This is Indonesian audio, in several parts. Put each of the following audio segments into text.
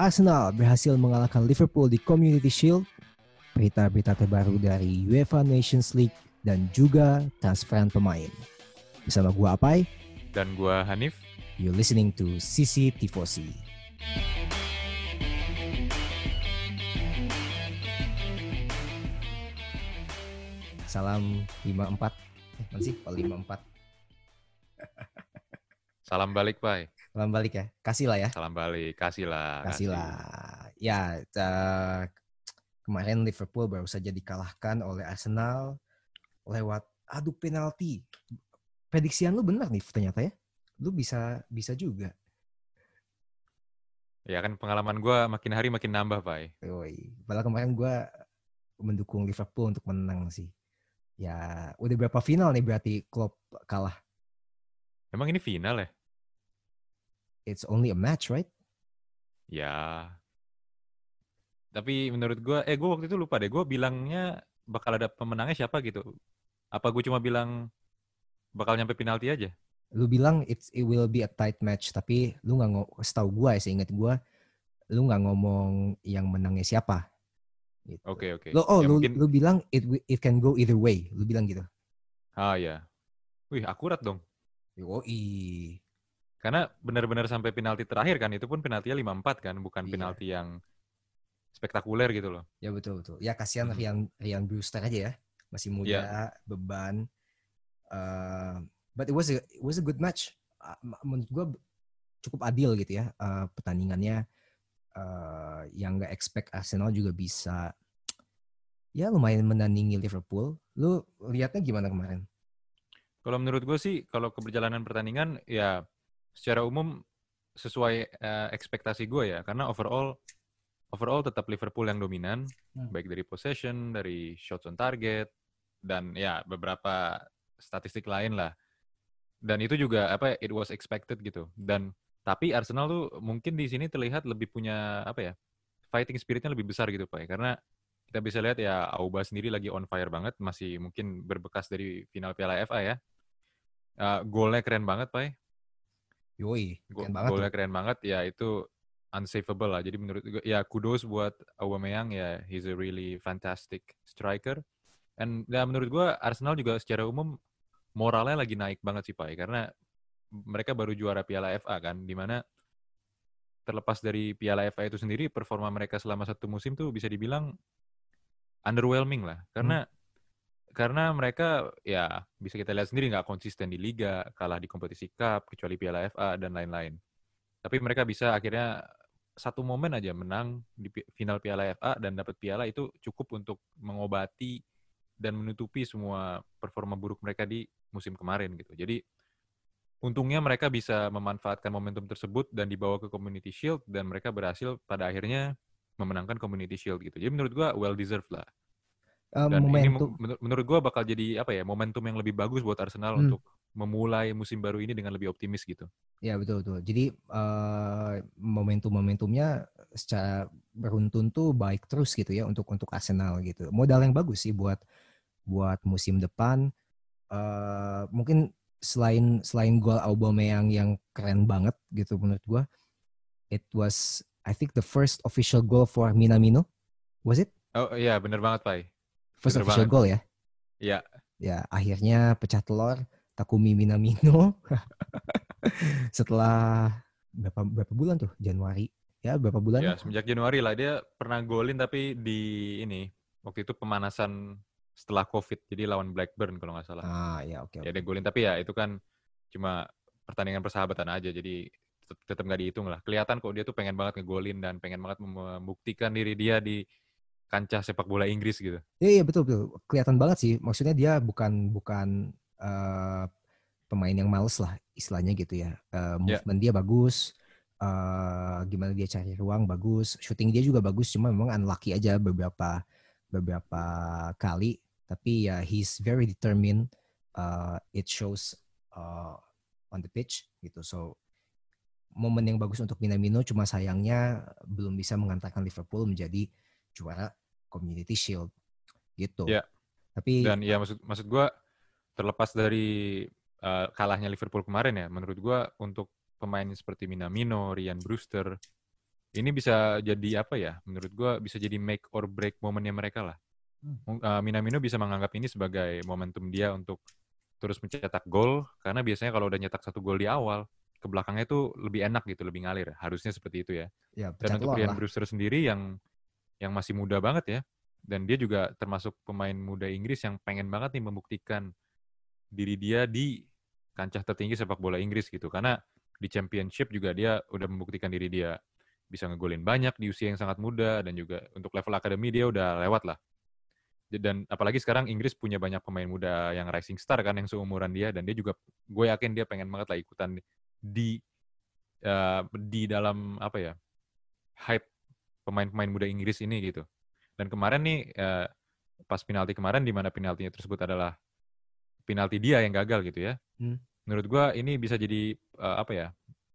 Arsenal berhasil mengalahkan Liverpool di Community Shield. Berita-berita terbaru dari UEFA Nations League dan juga transferan pemain. Bersama gua Apai. Dan gua Hanif. You're listening to CC Tifosi. Salam 54. Eh, mana sih? Oh, 54. Salam balik, Pak. Salam balik ya. Kasih lah ya. Salam balik, kasih lah. Kasih, lah. Ya, uh, kemarin Liverpool baru saja dikalahkan oleh Arsenal lewat adu penalti. Prediksian lu benar nih ternyata ya. Lu bisa bisa juga. Ya kan pengalaman gue makin hari makin nambah, Pak. Yoi. Padahal kemarin gue mendukung Liverpool untuk menang sih. Ya, udah berapa final nih berarti Klopp kalah? Emang ini final ya? It's only a match, right? Ya. Tapi menurut gue, eh gue waktu itu lupa deh. Gue bilangnya bakal ada pemenangnya siapa gitu. Apa gue cuma bilang bakal nyampe penalti aja? Lu bilang it's, it will be a tight match, tapi lu nggak ngomong, setahu gue ya, seingat gue, lu nggak ngomong yang menangnya siapa. Oke gitu. oke. Okay, okay. Lu, oh, ya, lu, mungkin... lu bilang it it can go either way. Lu bilang gitu. Ah ya. Wih akurat dong. Yoi. Karena benar-benar sampai penalti terakhir kan, itu pun penaltinya 5-4 kan, bukan iya. penalti yang spektakuler gitu loh. Ya betul betul. Ya kasihan hmm. Rian Rian Brewster aja ya, masih muda, yeah. beban. Uh, but it was a it was a good match. Uh, menurut gue cukup adil gitu ya uh, pertandingannya. Uh, yang nggak expect Arsenal juga bisa ya lumayan menandingi Liverpool. Lu lihatnya gimana kemarin? Kalau menurut gue sih, kalau keberjalanan pertandingan ya secara umum sesuai uh, ekspektasi gue ya karena overall overall tetap Liverpool yang dominan hmm. baik dari possession dari shots on target dan ya beberapa statistik lain lah dan itu juga apa it was expected gitu dan tapi Arsenal tuh mungkin di sini terlihat lebih punya apa ya fighting spiritnya lebih besar gitu pak ya. karena kita bisa lihat ya Auba sendiri lagi on fire banget masih mungkin berbekas dari final Piala FA ya uh, golnya keren banget pak Yoi, keren banget. Golnya keren banget, ya itu unsavable lah. Jadi menurut gue, ya kudos buat Aubameyang ya, he's a really fantastic striker. Dan ya menurut gue Arsenal juga secara umum moralnya lagi naik banget sih Pak, karena mereka baru juara Piala FA kan, di mana terlepas dari Piala FA itu sendiri, performa mereka selama satu musim tuh bisa dibilang underwhelming lah. Karena hmm karena mereka ya bisa kita lihat sendiri nggak konsisten di liga, kalah di kompetisi cup kecuali Piala FA dan lain-lain. Tapi mereka bisa akhirnya satu momen aja menang di final Piala FA dan dapat piala itu cukup untuk mengobati dan menutupi semua performa buruk mereka di musim kemarin gitu. Jadi untungnya mereka bisa memanfaatkan momentum tersebut dan dibawa ke Community Shield dan mereka berhasil pada akhirnya memenangkan Community Shield gitu. Jadi menurut gua well deserved lah. Uh, Dan momentum. ini menurut gue bakal jadi apa ya momentum yang lebih bagus buat Arsenal hmm. untuk memulai musim baru ini dengan lebih optimis gitu. Ya betul betul. Jadi uh, momentum-momentumnya secara beruntun tuh baik terus gitu ya untuk untuk Arsenal gitu. Modal yang bagus sih buat buat musim depan. Uh, mungkin selain selain gol Aubameyang yang keren banget gitu menurut gue, it was I think the first official goal for Minamino. Was it? Oh iya bener banget Pak. First Bener official banget. goal ya. Iya. Ya, akhirnya pecah telur Takumi Minamino setelah berapa berapa bulan tuh? Januari. Ya, berapa bulan? Ya, semenjak Januari lah dia pernah golin tapi di ini waktu itu pemanasan setelah Covid. Jadi lawan Blackburn kalau nggak salah. Ah, ya oke. Okay, ya dia golin tapi ya itu kan cuma pertandingan persahabatan aja. Jadi tetap nggak dihitung lah. Kelihatan kok dia tuh pengen banget ngegolin dan pengen banget membuktikan diri dia di kancah sepak bola Inggris gitu. Iya, iya betul betul. Kelihatan banget sih. Maksudnya dia bukan bukan uh, pemain yang males lah istilahnya gitu ya. Uh, movement yeah. dia bagus. Uh, gimana dia cari ruang bagus. Shooting dia juga bagus. Cuma memang unlucky aja beberapa beberapa kali. Tapi ya he's very determined. Uh, it shows uh, on the pitch gitu. So momen yang bagus untuk Minamino cuma sayangnya belum bisa mengantarkan Liverpool menjadi juara Community Shield gitu. Ya. Tapi dan ya maksud maksud gue terlepas dari uh, kalahnya Liverpool kemarin ya, menurut gue untuk pemain seperti Minamino, Ryan Brewster, ini bisa jadi apa ya? Menurut gue bisa jadi make or break momennya mereka lah. Hmm. Uh, Minamino bisa menganggap ini sebagai momentum dia untuk terus mencetak gol karena biasanya kalau udah nyetak satu gol di awal ke belakangnya itu lebih enak gitu, lebih ngalir. Harusnya seperti itu ya. ya Dan untuk Ryan Brewster sendiri yang yang masih muda banget ya, dan dia juga termasuk pemain muda Inggris yang pengen banget nih membuktikan diri dia di kancah tertinggi sepak bola Inggris gitu. Karena di Championship juga dia udah membuktikan diri dia bisa ngegolin banyak di usia yang sangat muda dan juga untuk level akademi dia udah lewat lah. Dan apalagi sekarang Inggris punya banyak pemain muda yang rising star kan yang seumuran dia dan dia juga gue yakin dia pengen banget lah ikutan di uh, di dalam apa ya hype pemain-pemain muda Inggris ini gitu. Dan kemarin nih uh, pas penalti kemarin di mana penaltinya tersebut adalah penalti dia yang gagal gitu ya. Hmm. Menurut gua ini bisa jadi uh, apa ya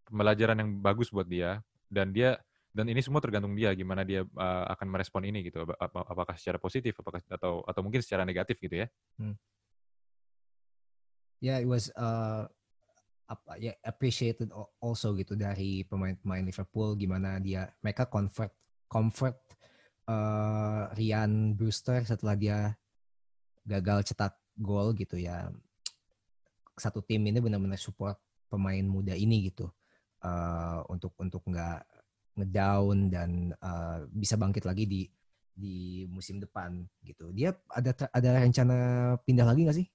pembelajaran yang bagus buat dia dan dia dan ini semua tergantung dia gimana dia uh, akan merespon ini gitu apakah secara positif apakah atau atau mungkin secara negatif gitu ya. Hmm. Yeah, it was uh, apa ya appreciated also gitu dari pemain-pemain Liverpool gimana dia mereka convert comfort uh, Ryan Brewster setelah dia gagal cetak gol gitu ya. Satu tim ini benar-benar support pemain muda ini gitu uh, untuk untuk nggak ngedown dan uh, bisa bangkit lagi di di musim depan gitu. Dia ada ada rencana pindah lagi nggak sih?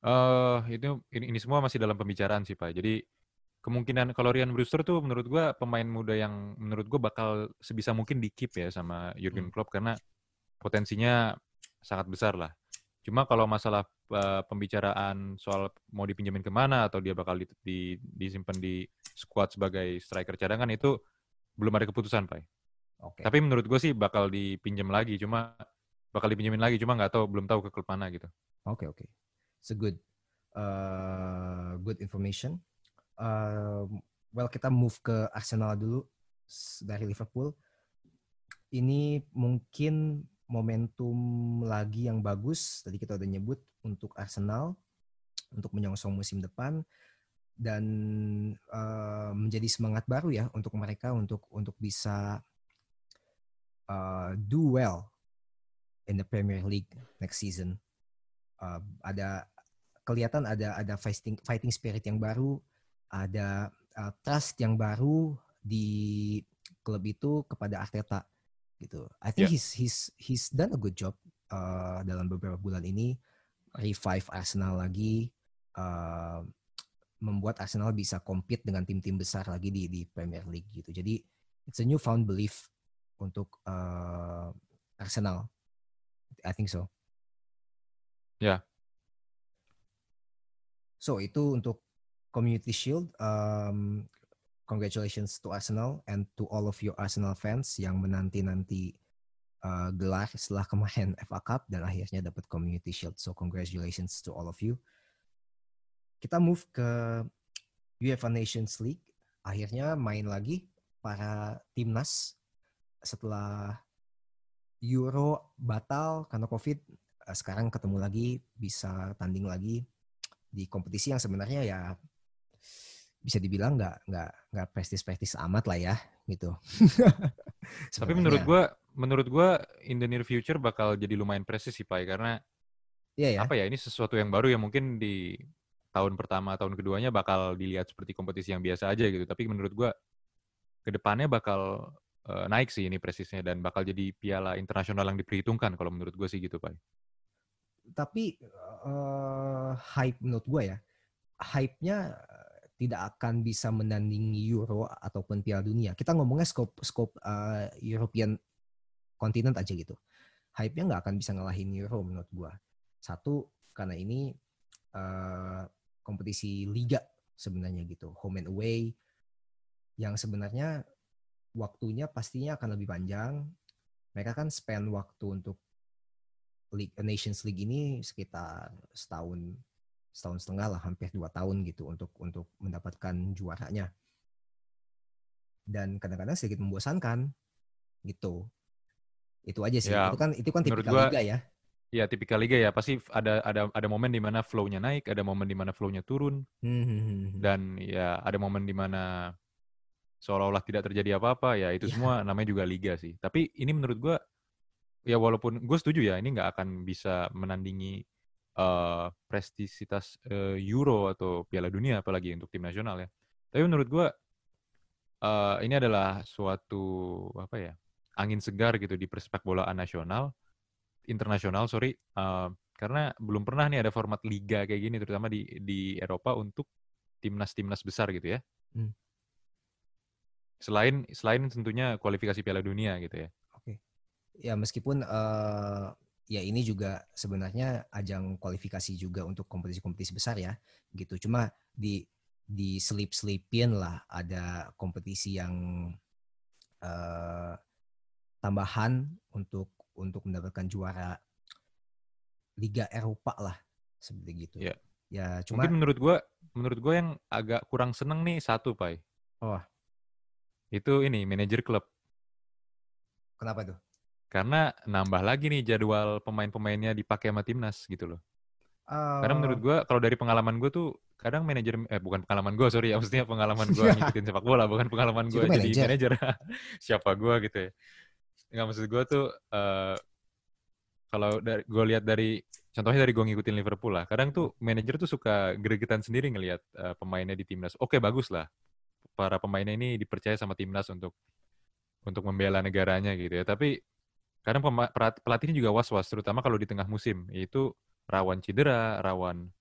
Uh, itu ini, ini semua masih dalam pembicaraan sih Pak. Jadi kemungkinan kalau Ryan Brewster tuh menurut gua pemain muda yang menurut gua bakal sebisa mungkin di keep ya sama Jurgen hmm. Klopp karena potensinya sangat besar lah. Cuma kalau masalah uh, pembicaraan soal mau dipinjemin ke mana atau dia bakal di, di, disimpan di squad sebagai striker cadangan itu belum ada keputusan Pak. Okay. Tapi menurut gue sih bakal dipinjam lagi, cuma bakal dipinjemin lagi, cuma nggak tahu belum tahu ke klub mana gitu. Oke okay, oke. Okay it's a good uh, good information. Uh, well kita move ke Arsenal dulu dari Liverpool. Ini mungkin momentum lagi yang bagus. Tadi kita udah nyebut untuk Arsenal untuk menyongsong musim depan dan uh, menjadi semangat baru ya untuk mereka untuk untuk bisa uh, do well in the Premier League next season uh, ada kelihatan ada ada fighting fighting spirit yang baru, ada uh, trust yang baru di klub itu kepada Arteta gitu. I think yeah. he's he's he's done a good job uh, dalam beberapa bulan ini revive Arsenal lagi, uh, membuat Arsenal bisa compete dengan tim-tim besar lagi di di Premier League gitu. Jadi it's a new found belief untuk uh, Arsenal. I think so. Ya, yeah. So itu untuk Community Shield. Um, congratulations to Arsenal and to all of your Arsenal fans yang menanti-nanti uh, gelar setelah kemarin FA Cup dan akhirnya dapat Community Shield. So congratulations to all of you. Kita move ke UEFA Nations League. Akhirnya main lagi para timnas setelah Euro batal karena COVID. Sekarang ketemu lagi, bisa tanding lagi di kompetisi yang sebenarnya ya bisa dibilang nggak nggak nggak prestis-prestis amat lah ya gitu. Tapi menurut gue menurut gue in the near future bakal jadi lumayan prestis sih Pak karena yeah, ya. apa ya ini sesuatu yang baru yang mungkin di tahun pertama tahun keduanya bakal dilihat seperti kompetisi yang biasa aja gitu. Tapi menurut gue ke depannya bakal uh, naik sih ini prestisnya dan bakal jadi piala internasional yang diperhitungkan kalau menurut gue sih gitu Pak tapi uh, hype menurut gue ya, hype-nya tidak akan bisa menandingi Euro ataupun Piala Dunia. Kita ngomongnya scope scope uh, European continent aja gitu. Hype-nya nggak akan bisa ngalahin Euro menurut gue. Satu karena ini uh, kompetisi liga sebenarnya gitu, home and away yang sebenarnya waktunya pastinya akan lebih panjang. Mereka kan spend waktu untuk League, Nations League ini sekitar setahun setahun setengah lah hampir dua tahun gitu untuk untuk mendapatkan juaranya. Dan kadang-kadang sedikit membosankan gitu. Itu aja sih. Ya, itu kan itu kan tipikal gua, liga ya. ya tipikal liga ya. Pasti ada ada ada momen di mana flow-nya naik ada momen di mana flow-nya turun. Hmm, hmm, hmm, dan ya ada momen di mana seolah-olah tidak terjadi apa-apa ya itu yeah. semua namanya juga liga sih. Tapi ini menurut gue ya walaupun gue setuju ya ini nggak akan bisa menandingi uh, prestisitas uh, Euro atau Piala Dunia apalagi untuk tim nasional ya. Tapi menurut gue uh, ini adalah suatu apa ya angin segar gitu di persepak bolaan nasional internasional sorry uh, karena belum pernah nih ada format liga kayak gini terutama di di Eropa untuk timnas timnas besar gitu ya. Hmm. Selain selain tentunya kualifikasi Piala Dunia gitu ya. Oke. Ya meskipun uh, ya ini juga sebenarnya ajang kualifikasi juga untuk kompetisi-kompetisi besar ya gitu. Cuma di di selip-selipin lah ada kompetisi yang uh, tambahan untuk untuk mendapatkan juara Liga Eropa lah seperti gitu. Ya. Ya, cuma Mungkin menurut gua menurut gua yang agak kurang seneng nih satu, Pai. Oh. Itu ini manajer klub. Kenapa tuh? Karena nambah lagi nih jadwal pemain-pemainnya dipakai sama timnas gitu loh. Uh... Karena menurut gue kalau dari pengalaman gue tuh kadang manajer eh bukan pengalaman gue sorry ya maksudnya pengalaman gue ngikutin sepak bola bukan pengalaman gue jadi manajer? siapa gue gitu ya. Nggak maksud gue tuh uh, kalau dari gue lihat dari contohnya dari gue ngikutin Liverpool lah kadang tuh manajer tuh suka gregetan sendiri ngelihat uh, pemainnya di timnas. Oke bagus lah. Para pemainnya ini dipercaya sama timnas untuk untuk membela negaranya gitu ya. Tapi kadang pelatihnya juga was-was terutama kalau di tengah musim itu rawan cedera rawan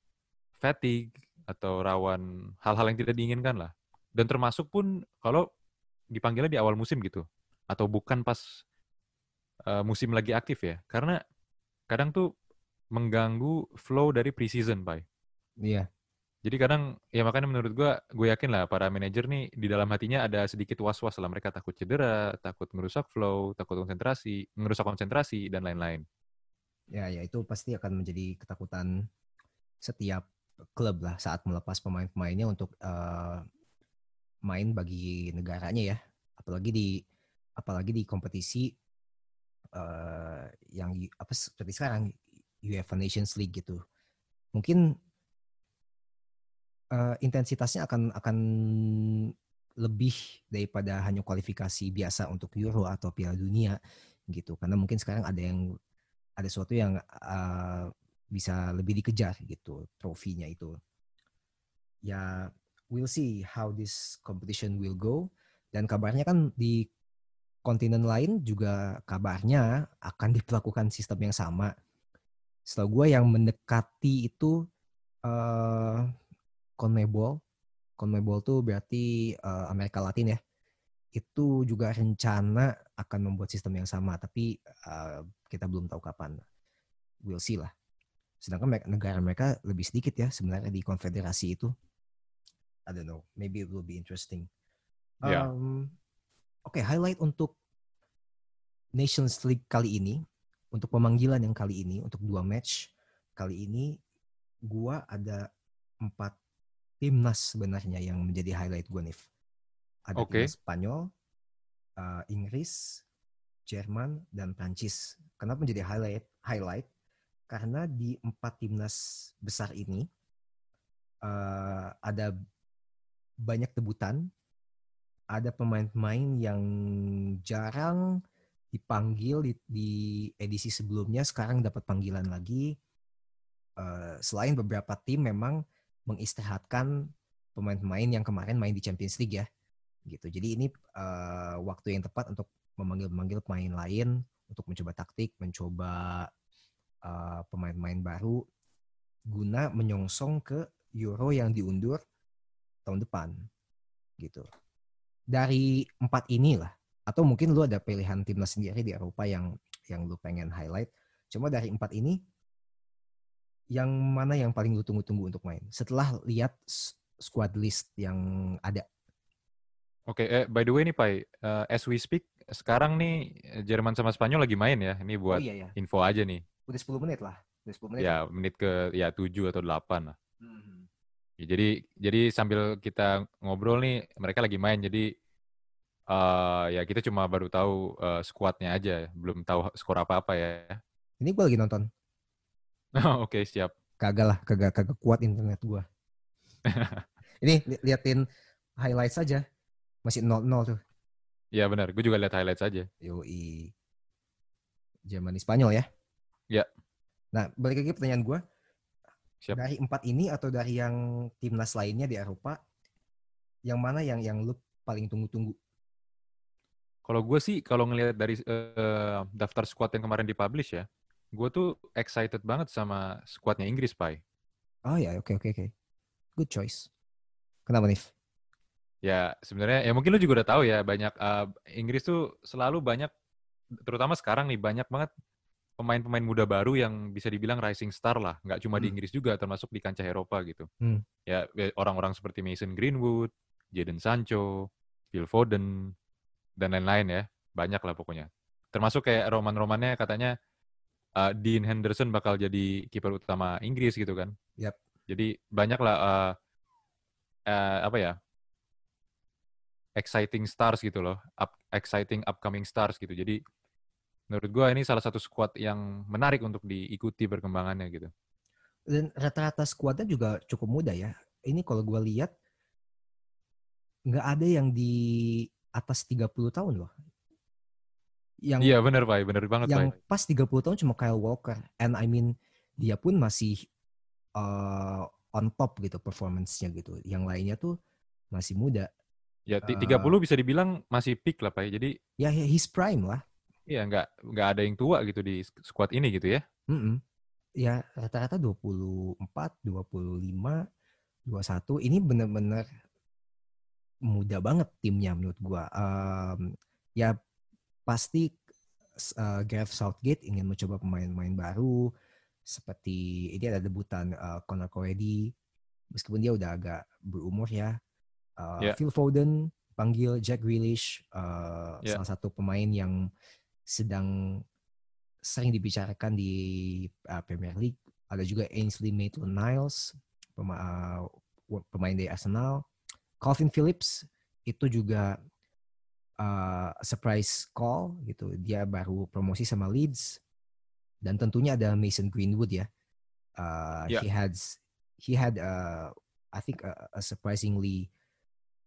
fatigue atau rawan hal-hal yang tidak diinginkan lah dan termasuk pun kalau dipanggilnya di awal musim gitu atau bukan pas uh, musim lagi aktif ya karena kadang tuh mengganggu flow dari preseason, Pak. Iya. Jadi kadang ya makanya menurut gue, gue yakin lah para manajer nih di dalam hatinya ada sedikit was-was lah mereka takut cedera, takut merusak flow, takut konsentrasi, merusak konsentrasi dan lain-lain. Ya, ya itu pasti akan menjadi ketakutan setiap klub lah saat melepas pemain-pemainnya untuk uh, main bagi negaranya ya, apalagi di apalagi di kompetisi uh, yang apa seperti sekarang UEFA Nations League gitu. Mungkin uh, intensitasnya akan akan lebih daripada hanya kualifikasi biasa untuk Euro atau Piala Dunia gitu. Karena mungkin sekarang ada yang ada sesuatu yang uh, bisa lebih dikejar gitu trofinya itu. Ya, we'll see how this competition will go. Dan kabarnya kan di kontinen lain juga kabarnya akan diperlakukan sistem yang sama. Setahu gue yang mendekati itu uh, CONMEBOL. CONMEBOL tuh berarti uh, Amerika Latin ya. Itu juga rencana akan membuat sistem yang sama, tapi uh, kita belum tahu kapan. We'll see lah. Sedangkan negara mereka lebih sedikit ya sebenarnya di konfederasi itu. I don't know, maybe it will be interesting. Yeah. Um, Oke, okay, highlight untuk Nations League kali ini, untuk pemanggilan yang kali ini, untuk dua match kali ini, gua ada empat timnas sebenarnya yang menjadi highlight gue nih. Ada okay. timnas Spanyol, uh, Inggris, Jerman, dan Prancis. Kenapa menjadi highlight? Highlight karena di empat timnas besar ini uh, ada banyak debutan ada pemain-pemain yang jarang dipanggil di, di edisi sebelumnya sekarang dapat panggilan lagi. Uh, selain beberapa tim memang mengistirahatkan pemain-pemain yang kemarin main di Champions League ya, gitu. Jadi ini uh, waktu yang tepat untuk memanggil-memanggil pemain lain untuk mencoba taktik, mencoba uh, pemain-pemain baru guna menyongsong ke Euro yang diundur tahun depan, gitu dari empat inilah atau mungkin lu ada pilihan timnas sendiri di Eropa yang yang lu pengen highlight. Cuma dari empat ini yang mana yang paling lu tunggu-tunggu untuk main setelah lihat squad list yang ada? Oke, okay, eh, by the way nih Pai, uh, as we speak sekarang nih Jerman sama Spanyol lagi main ya. Ini buat oh, iya, iya. info aja nih. Udah 10 menit lah. Udah 10 menit. Ya, menit ke ya 7 atau 8 lah. Hmm. Ya, jadi jadi sambil kita ngobrol nih mereka lagi main jadi uh, ya kita cuma baru tahu uh, squadnya aja belum tahu skor apa apa ya. Ini gue lagi nonton. Oke okay, siap. Kagak lah kagak kagak kuat internet gue. ini li liatin highlight saja. Masih 0-0 tuh. Iya benar, gue juga lihat highlights aja. Yoi. Jerman Spanyol ya? Ya. Nah, balik lagi pertanyaan gue. Siap. Dari empat ini atau dari yang timnas lainnya di Eropa, yang mana yang yang lu paling tunggu-tunggu? Kalau gue sih, kalau ngelihat dari uh, daftar squad yang kemarin dipublish ya, gue tuh excited banget sama squadnya Inggris, Pai. Oh ya, oke okay, oke okay, oke. Okay. Good choice. Kenapa, Nif? Ya, sebenarnya ya mungkin lu juga udah tahu ya, banyak uh, Inggris tuh selalu banyak terutama sekarang nih banyak banget pemain-pemain muda baru yang bisa dibilang rising star lah, nggak cuma hmm. di Inggris juga, termasuk di kancah Eropa gitu. Hmm. Ya orang-orang seperti Mason Greenwood, Jadon Sancho, Phil Foden, dan lain-lain ya, banyak lah pokoknya. Termasuk kayak roman-romannya katanya uh, Dean Henderson bakal jadi kiper utama Inggris gitu kan. Yep. Jadi banyak lah uh, uh, apa ya exciting stars gitu loh, up, exciting upcoming stars gitu. Jadi menurut gue ini salah satu squad yang menarik untuk diikuti perkembangannya gitu. Dan rata-rata squadnya juga cukup muda ya. Ini kalau gue lihat nggak ada yang di atas 30 tahun loh. Yang Iya benar Pak, benar banget Yang Pak. pas 30 tahun cuma Kyle Walker. And I mean dia pun masih uh, on top gitu performance-nya gitu. Yang lainnya tuh masih muda. Ya, 30 uh, bisa dibilang masih peak lah, Pak. Jadi ya his prime lah. Iya, nggak nggak ada yang tua gitu di squad ini gitu ya. Mm -mm. Ya, rata-rata 24, 25, 21. Ini benar-benar muda banget timnya menurut gua. Um, ya pasti uh, Gareth Southgate ingin mencoba pemain-pemain baru seperti ini ada debutan uh, Conor Coady meskipun dia udah agak berumur ya. Uh, yeah. Phil Foden panggil Jack Grealish uh, yeah. salah satu pemain yang sedang sering dibicarakan di uh, Premier League. Ada juga Ainsley Maitland-Niles, pema, uh, pemain dari Arsenal. Calvin Phillips itu juga uh, surprise call gitu. Dia baru promosi sama Leeds. Dan tentunya ada Mason Greenwood ya. Uh, yeah. He had he had uh, I think a, a surprisingly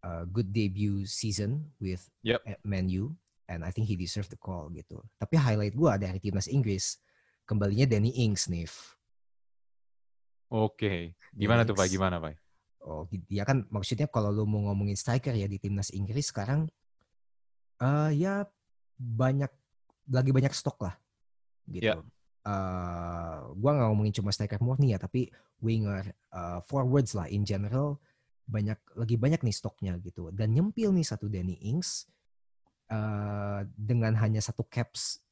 uh, good debut season with yep. Man U and I think he deserve the call gitu. Tapi highlight gue dari timnas Inggris kembalinya Danny Ings nih. Oke, okay. gimana tuh Pak? Gimana Pak? Oh, dia kan maksudnya kalau lu mau ngomongin striker ya di timnas Inggris sekarang uh, ya banyak lagi banyak stok lah gitu. Yeah. Ya. Uh, gua nggak ngomongin cuma striker murni ya, tapi winger, uh, forwards lah in general banyak lagi banyak nih stoknya gitu. Dan nyempil nih satu Danny Ings uh, dengan hanya satu caps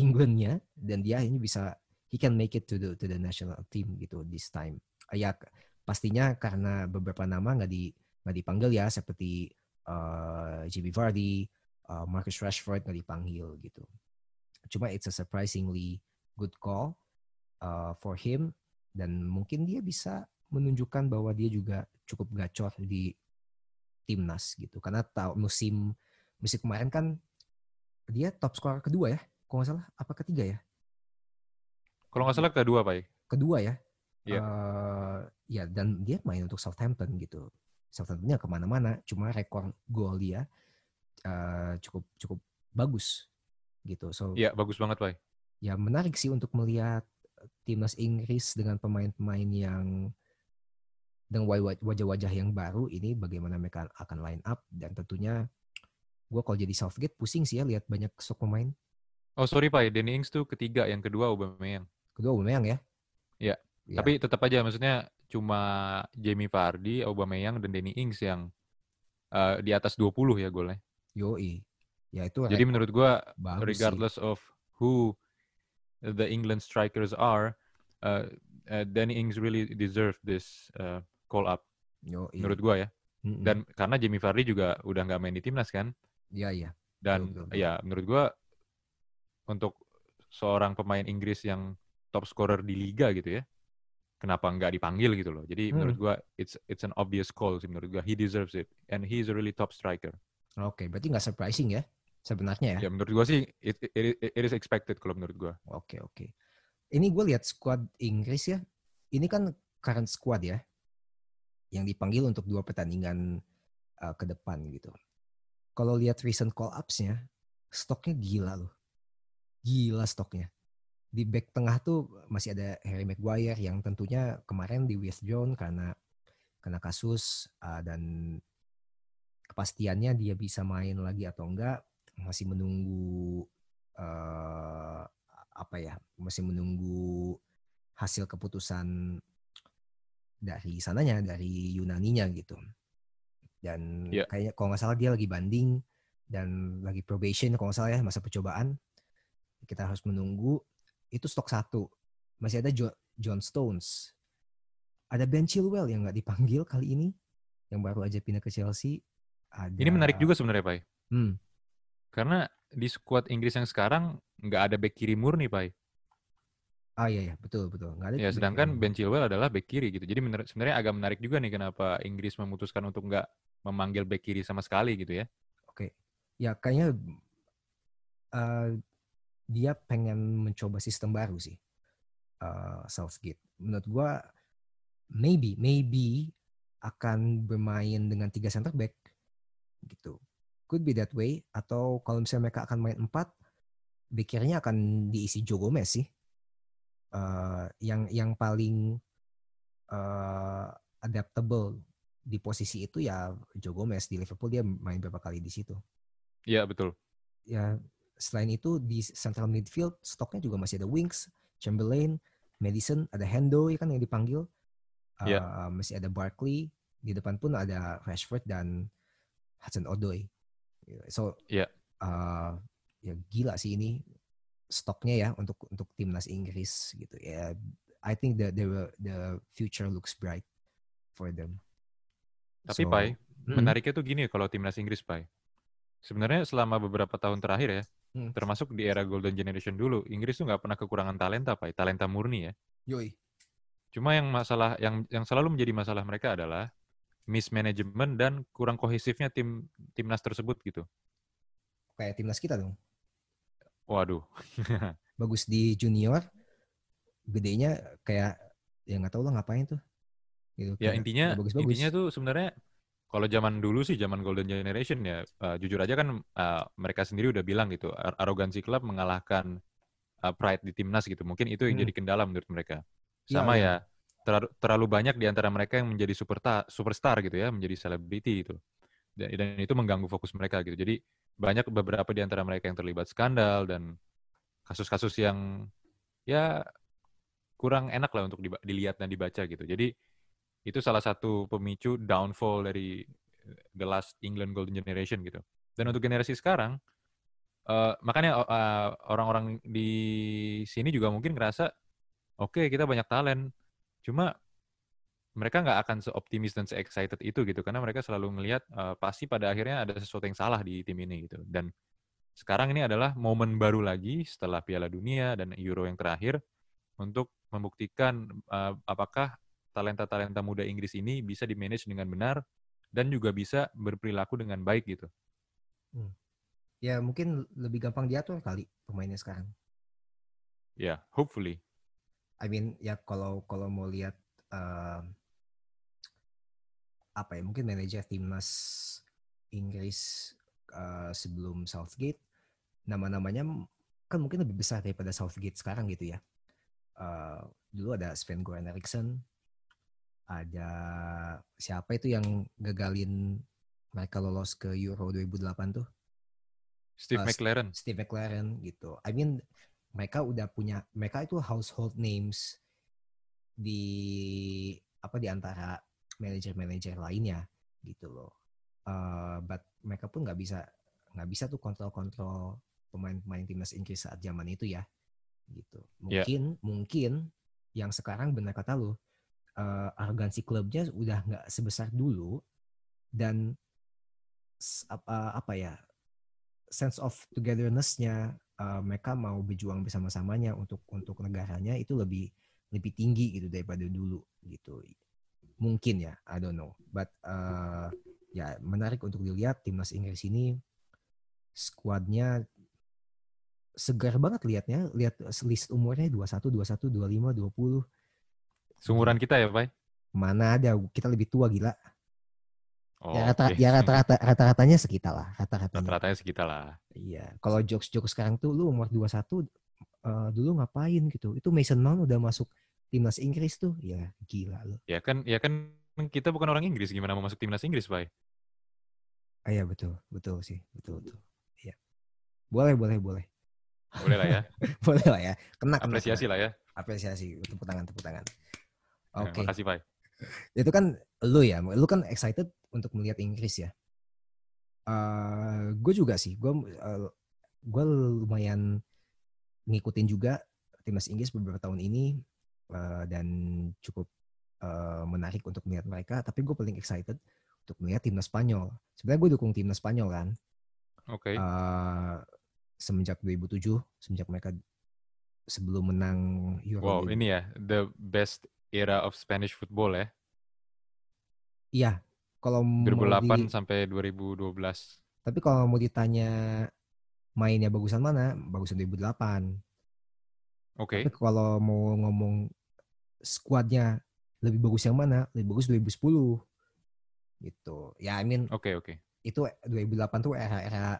Englandnya dan dia ini bisa he can make it to the to the national team gitu this time. Uh, ya pastinya karena beberapa nama nggak di nggak dipanggil ya seperti uh, JB Vardy, uh, Marcus Rashford nggak dipanggil gitu. Cuma it's a surprisingly good call uh, for him. Dan mungkin dia bisa menunjukkan bahwa dia juga cukup gacor di timnas gitu. Karena tahu musim musim kemarin kan dia top skor kedua ya kalau nggak salah. Apa ketiga ya? Kalau nggak salah kedua pak. Kedua ya? Yeah. uh, ya dan dia main untuk Southampton gitu. Southamptonnya ke mana-mana cuma rekor gol dia uh, cukup cukup bagus gitu so ya yeah, bagus banget pak ya menarik sih untuk melihat timnas Inggris dengan pemain-pemain yang dengan wajah-wajah yang baru ini bagaimana mereka akan line up dan tentunya gue kalau jadi Southgate pusing sih ya lihat banyak stok pemain. Oh sorry Pak, Danny Ings tuh ketiga, yang kedua Aubameyang. Kedua Aubameyang ya? Iya. Ya. Tapi tetap aja maksudnya cuma Jamie Vardy, Aubameyang dan Danny Ings yang uh, di atas 20 ya golnya. Yoi. Ya itu Jadi menurut gue regardless sih. of who the England strikers are, uh, uh, Danny Ings really deserve this uh, call up. Yoi. Menurut gue ya. Mm -hmm. Dan karena Jamie Vardy juga udah nggak main di timnas kan? Iya, iya. Dan betul, betul. ya menurut gua untuk seorang pemain Inggris yang top scorer di liga gitu ya, kenapa nggak dipanggil gitu loh. Jadi hmm. menurut gua it's it's an obvious call sih menurut gua. He deserves it and he is a really top striker. Oke, okay, berarti nggak surprising ya sebenarnya ya? Ya menurut gua sih it, it, it is expected kalau menurut gua. Oke, okay, oke. Okay. Ini gue lihat squad Inggris ya. Ini kan current squad ya. Yang dipanggil untuk dua pertandingan uh, ke depan gitu. kalau lihat recent call ups-nya, stoknya gila loh. Gila stoknya. Di back tengah tuh masih ada Harry Maguire yang tentunya kemarin di withdrawn karena kena kasus uh, dan kepastiannya dia bisa main lagi atau enggak masih menunggu uh, apa ya masih menunggu hasil keputusan dari sananya dari Yunaninya gitu. Dan yeah. kayaknya kalau nggak salah dia lagi banding dan lagi probation kalau nggak salah ya masa percobaan. Kita harus menunggu. Itu stok satu. Masih ada John Stones. Ada Ben Chilwell yang nggak dipanggil kali ini yang baru aja pindah ke Chelsea ada... ini menarik juga sebenarnya Pak hmm. karena di skuad Inggris yang sekarang nggak ada back kiri murni Pak Ah iya ya, betul betul. Nggak ada ya sedangkan Ben Chilwell adalah back kiri gitu. Jadi sebenarnya agak menarik juga nih kenapa Inggris memutuskan untuk nggak memanggil back kiri sama sekali gitu ya. Oke. Ya kayaknya uh, dia pengen mencoba sistem baru sih. Uh, Southgate. Menurut gua maybe maybe akan bermain dengan tiga center back gitu. Could be that way atau kalau misalnya mereka akan main empat, back kirinya akan diisi Joe Gomez sih uh, yang yang paling uh, adaptable di posisi itu ya Joe Gomez di Liverpool dia main berapa kali di situ. Iya betul. Ya selain itu di central midfield stoknya juga masih ada Winks, Chamberlain, Madison, ada Hendo ya kan yang dipanggil. Uh, yeah. Masih ada Barkley di depan pun ada Rashford dan Hudson Odoi. So yeah. uh, ya gila sih ini stoknya ya untuk untuk timnas Inggris gitu ya. I think the the the future looks bright for them. Tapi so, Pai, hmm. menariknya tuh gini kalau timnas Inggris Pai. Sebenarnya selama beberapa tahun terakhir ya, hmm. termasuk di era Golden Generation dulu, Inggris tuh nggak pernah kekurangan talenta Pai, talenta murni ya. Yoi. Cuma yang masalah yang yang selalu menjadi masalah mereka adalah mismanagement dan kurang kohesifnya tim timnas tersebut gitu. Kayak timnas kita dong. Waduh. Bagus di junior, gedenya kayak ya nggak tahu lah ngapain tuh. Gitu, ya intinya bagus -bagus. intinya tuh sebenarnya kalau zaman dulu sih zaman golden generation ya uh, jujur aja kan uh, mereka sendiri udah bilang gitu arogansi klub mengalahkan uh, pride di timnas gitu mungkin itu yang hmm. jadi kendala menurut mereka iya, sama ya, ya. ya terlalu, terlalu banyak di antara mereka yang menjadi superstar superstar gitu ya menjadi selebriti gitu dan, dan itu mengganggu fokus mereka gitu jadi banyak beberapa di antara mereka yang terlibat skandal dan kasus-kasus yang ya kurang enak lah untuk dilihat dan dibaca gitu. Jadi itu salah satu pemicu downfall dari the last England Golden Generation gitu. Dan untuk generasi sekarang, uh, makanya uh, orang-orang di sini juga mungkin ngerasa, oke okay, kita banyak talent, cuma mereka nggak akan seoptimis dan se-excited itu gitu karena mereka selalu melihat uh, pasti pada akhirnya ada sesuatu yang salah di tim ini gitu dan sekarang ini adalah momen baru lagi setelah Piala Dunia dan Euro yang terakhir untuk membuktikan uh, apakah talenta-talenta muda Inggris ini bisa di-manage dengan benar dan juga bisa berperilaku dengan baik gitu. Hmm. Ya mungkin lebih gampang diatur kali pemainnya sekarang. Ya, yeah, hopefully. I mean ya kalau kalau mau lihat uh, apa ya mungkin manajer timnas Inggris uh, sebelum Southgate nama-namanya kan mungkin lebih besar daripada Southgate sekarang gitu ya. Uh, dulu ada Sven Goran Eriksson, ada siapa itu yang gagalin mereka lolos ke Euro 2008 tuh? Steve uh, McLaren. Steve McLaren gitu. I mean mereka udah punya mereka itu household names di apa di antara manajer-manajer lainnya gitu loh. Uh, but mereka pun nggak bisa nggak bisa tuh kontrol-kontrol pemain-pemain timnas Inggris saat zaman itu ya gitu. Ya. Mungkin yeah. mungkin yang sekarang benar kata lo uh, arogansi klubnya udah nggak sebesar dulu dan apa apa ya sense of togetherness-nya uh, mereka mau berjuang bersama-samanya untuk untuk negaranya itu lebih lebih tinggi gitu daripada dulu gitu. Mungkin ya I don't know. But uh, ya menarik untuk dilihat timnas Inggris ini. Skuadnya segar banget liatnya. Lihat list umurnya 21 21 25 20 Sumuran kita ya, Pak? Mana ada kita lebih tua gila. Oh, ya rata okay. ya rata-rata rata-ratanya sekitar lah, rata-ratanya. Rata-ratanya sekitar lah. Iya, kalau jokes-jokes sekarang tuh lu umur 21 uh, dulu ngapain gitu. Itu Mason Mount udah masuk timnas Inggris tuh. Ya, gila lu. Ya kan ya kan kita bukan orang Inggris gimana mau masuk timnas Inggris, Pak? Ah, iya betul, betul sih, betul betul. Iya. Boleh, boleh, boleh. Boleh lah ya. boleh lah ya. Kena, kena Apresiasi kena. lah ya. Apresiasi, tepuk tangan, tepuk tangan. Ya, Oke. Okay. Makasih, Pak. Itu kan lu ya, lu kan excited untuk melihat Inggris ya. Uh, eh, gue juga sih, gue uh, gue lumayan ngikutin juga timnas Inggris beberapa tahun ini uh, dan cukup uh, menarik untuk melihat mereka. Tapi gue paling excited untuk melihat timnas Spanyol. Sebenarnya gue dukung timnas Spanyol kan. Oke. Okay. Uh, semenjak 2007, semenjak mereka sebelum menang Euro. Wow, ini ya the best era of Spanish football ya. Iya, kalau 2008 di, sampai 2012. Tapi kalau mau ditanya mainnya bagusan mana, bagusan 2008. Oke. Okay. Tapi kalau mau ngomong skuadnya lebih bagus yang mana, lebih bagus 2010. Gitu. Ya, I mean. Oke, okay, oke. Okay. Itu 2008 tuh era-era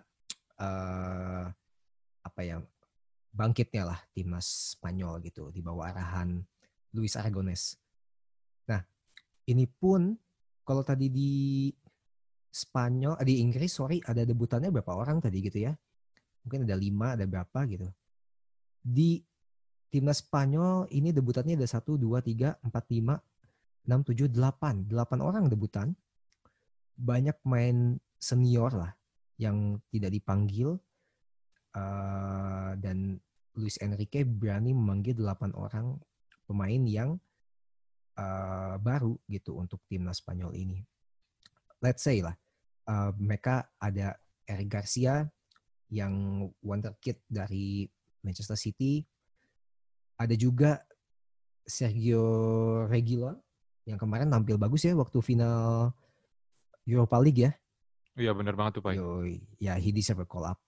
uh, apa ya? bangkitnya lah timnas Spanyol gitu di bawah arahan Luis Aragones. Nah, ini pun kalau tadi di Spanyol, eh, di Inggris, sorry, ada debutannya berapa orang tadi gitu ya? Mungkin ada lima, ada berapa gitu. Di timnas Spanyol ini debutannya ada satu, dua, tiga, empat, lima, enam, tujuh, delapan. Delapan orang debutan. Banyak main senior lah yang tidak dipanggil. Uh, dan Luis Enrique berani memanggil delapan orang pemain yang uh, baru gitu untuk timnas Spanyol ini. Let's say lah, uh, mereka ada Eric Garcia yang wonderkid dari Manchester City. Ada juga Sergio Reguilon yang kemarin tampil bagus ya waktu final Europa League ya. Iya benar banget tuh Pak. Yoi. Ya, he deserve a call up.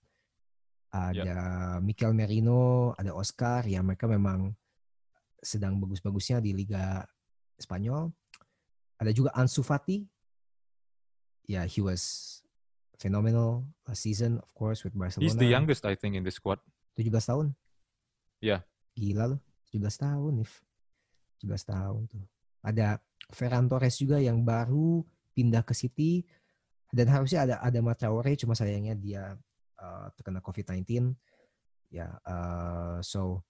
Ada yeah. Mikel Merino, ada Oscar, ya mereka memang sedang bagus-bagusnya di Liga Spanyol. Ada juga Ansu Fati. Ya, yeah, he was phenomenal last season, of course, with Barcelona. He's the youngest, I think, in the squad. 17 tahun. Ya. Yeah. Gila loh, 17 tahun, if 17 tahun tuh. Ada Ferran Torres juga yang baru pindah ke City dan harusnya ada ada Matraore cuma sayangnya dia uh, terkena COVID-19 ya uh, so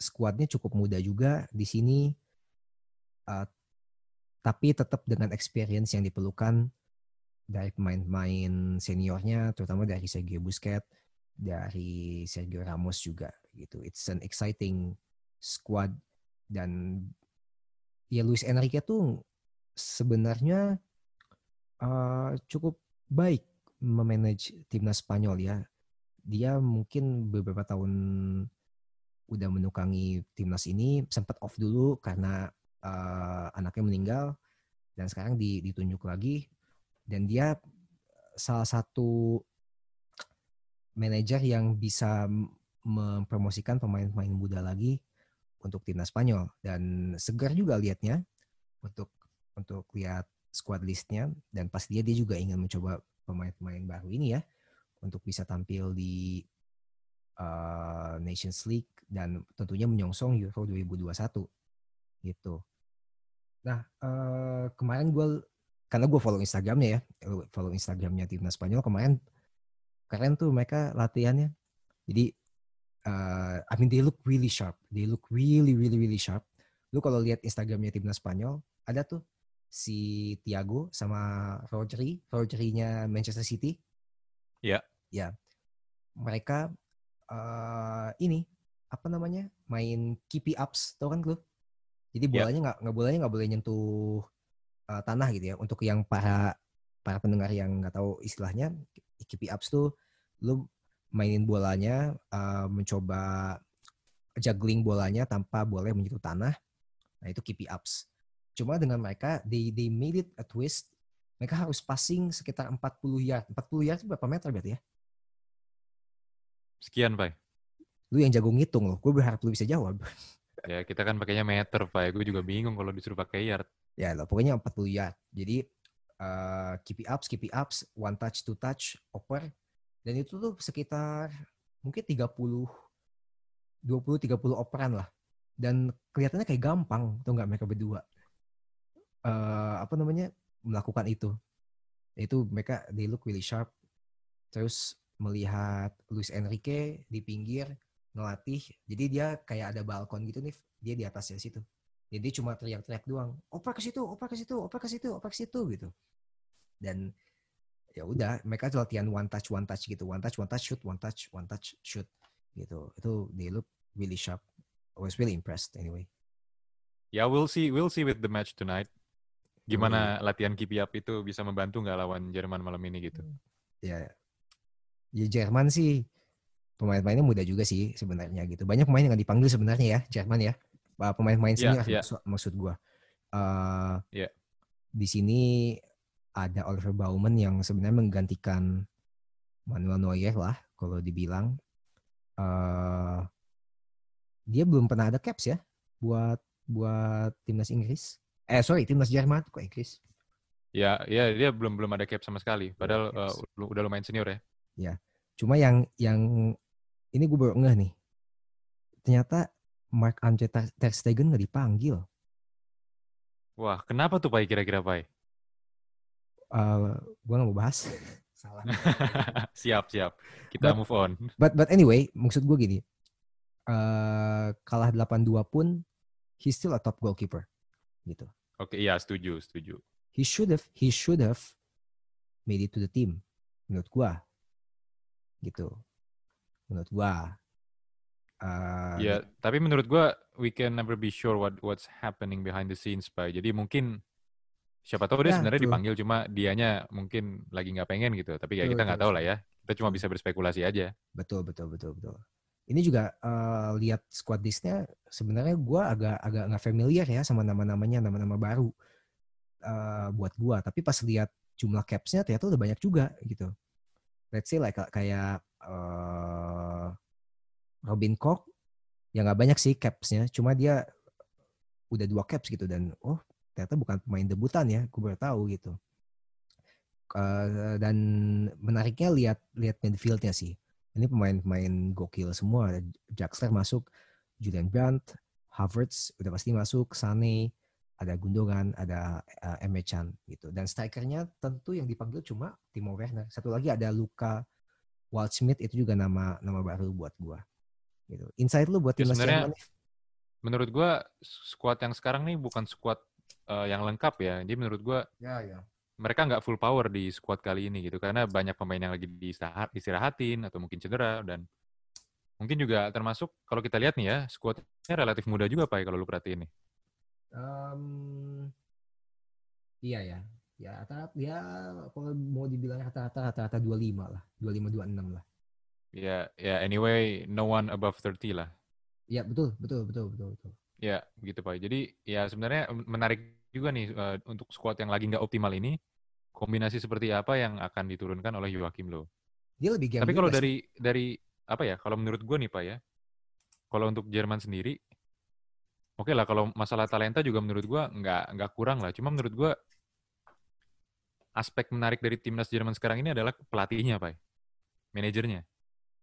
skuadnya cukup muda juga di sini Uh, tapi tetap dengan experience yang diperlukan dari pemain-pemain seniornya, terutama dari Sergio Busquets, dari Sergio Ramos juga gitu. It's an exciting squad dan ya Luis Enrique tuh sebenarnya uh, cukup baik memanage timnas Spanyol ya. Dia mungkin beberapa tahun udah menukangi timnas ini sempat off dulu karena uh, anaknya meninggal dan sekarang ditunjuk lagi. Dan dia salah satu manajer yang bisa mempromosikan pemain-pemain muda lagi untuk timnas Spanyol. Dan segar juga liatnya untuk untuk lihat squad listnya. Dan pas dia dia juga ingin mencoba pemain-pemain baru ini ya untuk bisa tampil di uh, Nations League dan tentunya menyongsong Euro 2021 gitu. Nah, uh, kemarin gue karena gue follow Instagramnya ya, follow Instagramnya timnas Spanyol kemarin keren tuh mereka latihannya. Jadi, uh, I mean they look really sharp, they look really really really sharp. Lu kalau lihat Instagramnya timnas Spanyol ada tuh si Thiago sama Rodri, Rodri-nya Manchester City. Iya. Yeah. Ya, mereka uh, ini apa namanya main keepy ups, tau kan lu? Jadi ya. bolanya nggak yeah. nggak bolanya nggak boleh nyentuh uh, tanah gitu ya. Untuk yang para para pendengar yang nggak tahu istilahnya keep ups tuh lu mainin bolanya uh, mencoba juggling bolanya tanpa boleh menyentuh tanah. Nah itu keep ups. Cuma dengan mereka they they made it a twist. Mereka harus passing sekitar 40 yard. 40 yard itu berapa meter berarti ya? Sekian, Pak. Lu yang jago ngitung loh. Gue berharap lu bisa jawab. Ya kita kan pakainya meter, Pak. Gue juga bingung kalau disuruh pakai yard. Ya lo pokoknya 40 yard. Jadi uh, keep ups, keep ups, one touch, two touch, oper. Dan itu tuh sekitar mungkin 30 20 30 operan lah. Dan kelihatannya kayak gampang tuh nggak mereka berdua. Uh, apa namanya? melakukan itu. Itu mereka they look really sharp. Terus melihat Luis Enrique di pinggir ngelatih. Jadi dia kayak ada balkon gitu nih, dia di atasnya situ. Jadi cuma teriak-teriak doang, oper ke situ, oper ke situ, oper ke situ, oper ke situ gitu. Dan ya udah, mereka latihan one touch, one touch gitu, one touch, one touch, shoot, one touch, one touch, shoot gitu. Itu they look really sharp. I was really impressed anyway. Ya, yeah, we'll see, we'll see with the match tonight. Gimana oh, latihan keep up itu bisa membantu nggak lawan Jerman malam ini gitu? Ya, ya Jerman sih pemain-pemainnya muda juga sih sebenarnya gitu. Banyak pemain yang dipanggil sebenarnya ya Jerman ya pemain-pemain iya, senior yeah, yeah. maksud, gue. Uh, yeah. Di sini ada Oliver Baumann yang sebenarnya menggantikan Manuel Neuer lah kalau dibilang. Uh, dia belum pernah ada caps ya buat buat timnas Inggris. Eh sorry timnas Jerman kok Inggris. Ya, ya dia belum belum ada cap sama sekali. Padahal uh, udah lumayan senior ya. Ya, cuma yang yang ini gue baru ngeh nih. Ternyata Mark Andre Ter Stegen nggak dipanggil. Wah, kenapa tuh Pak kira-kira Pak? Uh, gue nggak mau bahas. Salah. siap, siap. Kita but, move on. But but anyway, maksud gue gini. Uh, kalah 8-2 pun he's still a top goalkeeper. Gitu. Oke, okay, iya setuju, setuju. He should have he should have made it to the team menurut gua. Gitu. Menurut gua. Uh, ya, tapi menurut gua we can never be sure what what's happening behind the scenes, Pak. Jadi mungkin siapa tahu dia ya, sebenarnya dipanggil cuma dianya mungkin lagi nggak pengen gitu. Tapi ya kita nggak tahu lah ya. Kita cuma bisa berspekulasi aja. Betul, betul, betul, betul. Ini juga uh, lihat squad listnya sebenarnya gua agak agak nggak familiar ya sama nama-namanya, nama-nama baru uh, buat gua. Tapi pas lihat jumlah capsnya ternyata udah banyak juga gitu. Let's say like kayak uh, Robin Koch ya nggak banyak sih capsnya cuma dia udah dua caps gitu dan oh ternyata bukan pemain debutan ya gue baru tahu gitu. Uh, dan menariknya lihat lihat midfieldnya sih. Ini pemain-pemain gokil semua Jackster masuk Julian Brandt Havertz udah pasti masuk Sane ada Gundogan ada uh, Emre Can gitu dan strikernya tentu yang dipanggil cuma Timo Werner satu lagi ada Luka Waldschmidt itu juga nama nama baru buat gua Gitu. Insight lu buat ya, timnas Jerman Menurut gua squad yang sekarang nih bukan squad uh, yang lengkap ya. Jadi menurut gua ya, ya. mereka nggak full power di squad kali ini gitu karena banyak pemain yang lagi diistirahatin atau mungkin cedera dan mungkin juga termasuk kalau kita lihat nih ya squadnya relatif muda juga pak ya, kalau lu perhatiin nih. Um, iya ya. Ya rata-rata ya kalau mau dibilang rata-rata rata-rata 25 lah. 25 26 lah. Ya, ya anyway, no one above 30 lah. Ya, betul, betul, betul, betul, betul. Ya, begitu Pak. Jadi ya sebenarnya menarik juga nih uh, untuk squad yang lagi nggak optimal ini, kombinasi seperti apa yang akan diturunkan oleh Joachim Low. Dia lebih Tapi kalau dari dari apa ya? Kalau menurut gue nih Pak ya, kalau untuk Jerman sendiri, oke okay lah kalau masalah talenta juga menurut gue nggak nggak kurang lah. Cuma menurut gue aspek menarik dari timnas Jerman sekarang ini adalah pelatihnya Pak, manajernya.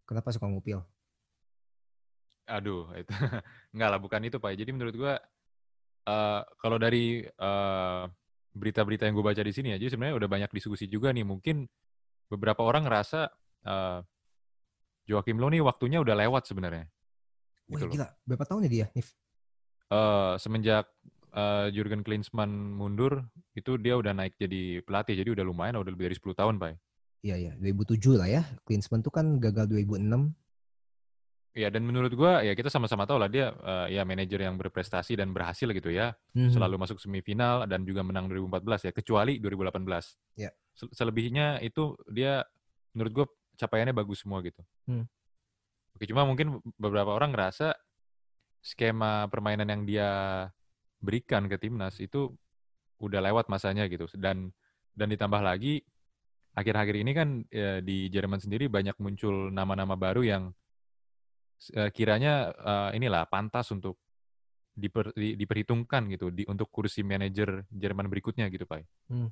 Kenapa suka ngupil? Aduh, itu enggak lah, bukan itu Pak. Jadi menurut gua uh, kalau dari uh, berita-berita yang gue baca di sini aja sebenarnya udah banyak diskusi juga nih. Mungkin beberapa orang ngerasa uh, Joakim Low nih waktunya udah lewat sebenarnya. Wah, gitu gila. Berapa tahun ya dia, Nif? Uh, semenjak uh, Jurgen Klinsmann mundur, itu dia udah naik jadi pelatih. Jadi udah lumayan, udah lebih dari 10 tahun, Pak. Iya ya, 2007 lah ya. Klinsmann tuh kan gagal 2006. Iya dan menurut gua ya kita sama-sama tahu lah dia uh, ya manajer yang berprestasi dan berhasil gitu ya. Mm-hmm. Selalu masuk semifinal dan juga menang 2014 ya, kecuali 2018. Iya. Selebihnya itu dia menurut gua capaiannya bagus semua gitu. Mm. Oke, cuma mungkin beberapa orang ngerasa skema permainan yang dia berikan ke timnas itu udah lewat masanya gitu dan dan ditambah lagi akhir-akhir ini kan ya, di Jerman sendiri banyak muncul nama-nama baru yang uh, kiranya uh, inilah pantas untuk diper, di, diperhitungkan gitu di untuk kursi manajer Jerman berikutnya gitu Pak. Hmm.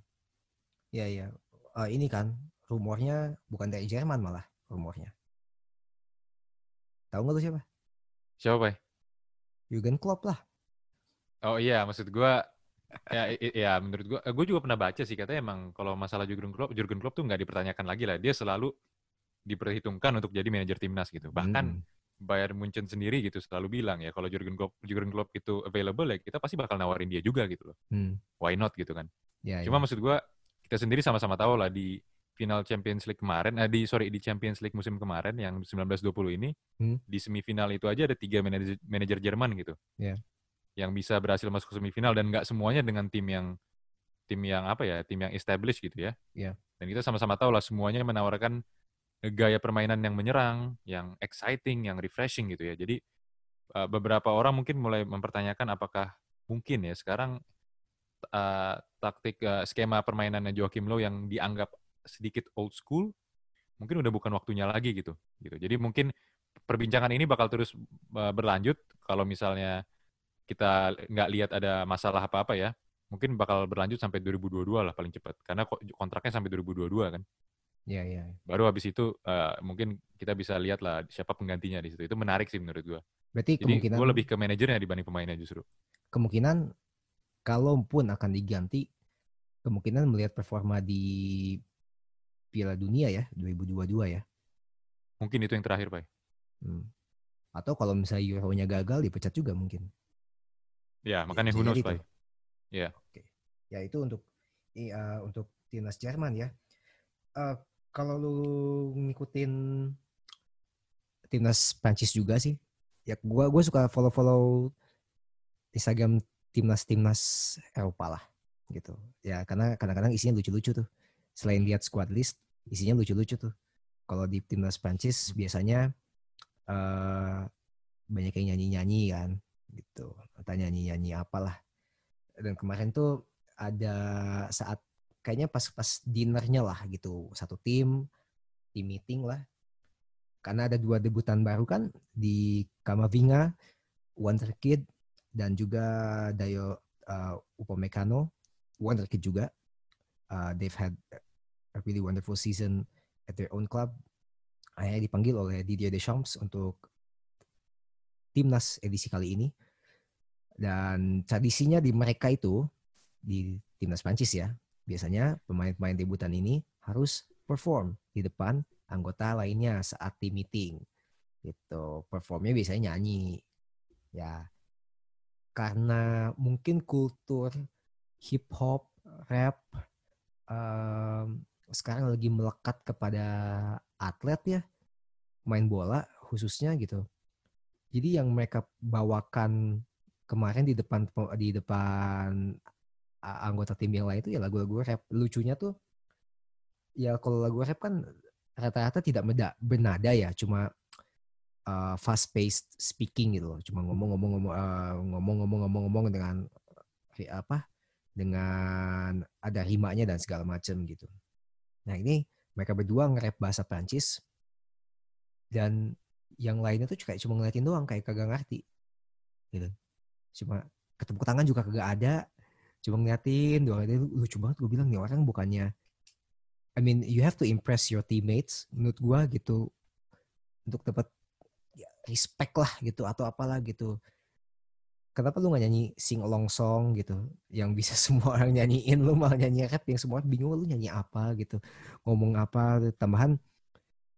Iya iya. Uh, ini kan rumornya bukan dari Jerman malah rumornya. Tahu nggak tuh siapa? Siapa, Pak? Jurgen Klopp lah. Oh iya, maksud gue ya, ya menurut gue, gue juga pernah baca sih katanya emang kalau masalah Jurgen Klopp, Jurgen Klopp tuh nggak dipertanyakan lagi lah. Dia selalu diperhitungkan untuk jadi manajer timnas gitu. Bahkan hmm. Bayern Munchen sendiri gitu selalu bilang ya kalau Jurgen Klopp, Jurgen Klopp itu available ya kita pasti bakal nawarin dia juga gitu loh. Hmm. Why not gitu kan? Ya, Cuma ya. maksud gue kita sendiri sama-sama tahu lah di final Champions League kemarin, eh, di sorry di Champions League musim kemarin yang 1920 ini hmm. di semifinal itu aja ada tiga manajer, manajer Jerman gitu, yeah. yang bisa berhasil masuk ke semifinal dan nggak semuanya dengan tim yang tim yang apa ya, tim yang established gitu ya. Yeah. Dan kita sama-sama tahu lah semuanya menawarkan gaya permainan yang menyerang, yang exciting, yang refreshing gitu ya. Jadi uh, beberapa orang mungkin mulai mempertanyakan apakah mungkin ya sekarang uh, taktik uh, skema permainannya Joachim Low yang dianggap sedikit old school, mungkin udah bukan waktunya lagi gitu. Gitu. Jadi mungkin perbincangan ini bakal terus uh, berlanjut kalau misalnya kita nggak lihat ada masalah apa-apa ya. Mungkin bakal berlanjut sampai 2022 lah paling cepat. Karena kontraknya sampai 2022 kan. Iya, iya. Baru habis itu uh, mungkin kita bisa lihat lah siapa penggantinya di situ. Itu menarik sih menurut gua. Berarti Jadi kemungkinan gue lebih ke manajernya dibanding pemainnya justru. Kemungkinan kalaupun akan diganti, kemungkinan melihat performa di Piala Dunia ya 2022 ya. Mungkin itu yang terakhir, Pak. Hmm. Atau kalau misalnya Euro-nya gagal dipecat juga mungkin. Ya, makanya ya, who knows, Pak. Ya. Oke. Ya itu untuk uh, untuk timnas Jerman ya. Uh, kalau lu ngikutin timnas Prancis juga sih, ya gua gua suka follow-follow Instagram timnas-timnas Eropa lah gitu. Ya karena kadang-kadang isinya lucu-lucu tuh. Selain lihat squad list, isinya lucu-lucu tuh. Kalau di timnas Prancis biasanya uh, banyak yang nyanyi-nyanyi kan gitu. Atau nyanyi-nyanyi apalah. Dan kemarin tuh ada saat kayaknya pas-pas dinernya lah gitu satu tim tim meeting lah karena ada dua debutan baru kan di Kamavinga Wonderkid dan juga Dayo uh, Upamecano Wonderkid juga uh, they've had a really wonderful season at their own club akhirnya dipanggil oleh Didier Deschamps untuk timnas edisi kali ini dan tradisinya di mereka itu di timnas Prancis ya Biasanya pemain-pemain debutan ini harus perform di depan anggota lainnya saat tim meeting. Gitu. Performnya biasanya nyanyi. Ya. Karena mungkin kultur hip hop, rap um, sekarang lagi melekat kepada atlet ya, main bola khususnya gitu. Jadi yang mereka bawakan kemarin di depan di depan anggota tim yang lain itu ya lagu-lagu rap. Lucunya tuh ya kalau lagu rap kan rata-rata tidak bernada ya cuma uh, fast paced speaking gitu loh. Cuma ngomong-ngomong uh, ngomong-ngomong-ngomong-ngomong dengan apa dengan ada rimanya dan segala macam gitu nah ini mereka berdua nge-rap bahasa Prancis dan yang lainnya tuh kayak cuma ngeliatin doang kayak kagak ngerti gitu. Cuma ketemu tangan juga kagak ada cuma ngeliatin doang itu lucu banget gue bilang nih orang bukannya I mean you have to impress your teammates menurut gue gitu untuk dapat ya, respect lah gitu atau apalah gitu kenapa lu gak nyanyi sing along song gitu yang bisa semua orang nyanyiin lu malah nyanyi rap yang semua bingung lu nyanyi apa gitu ngomong apa tambahan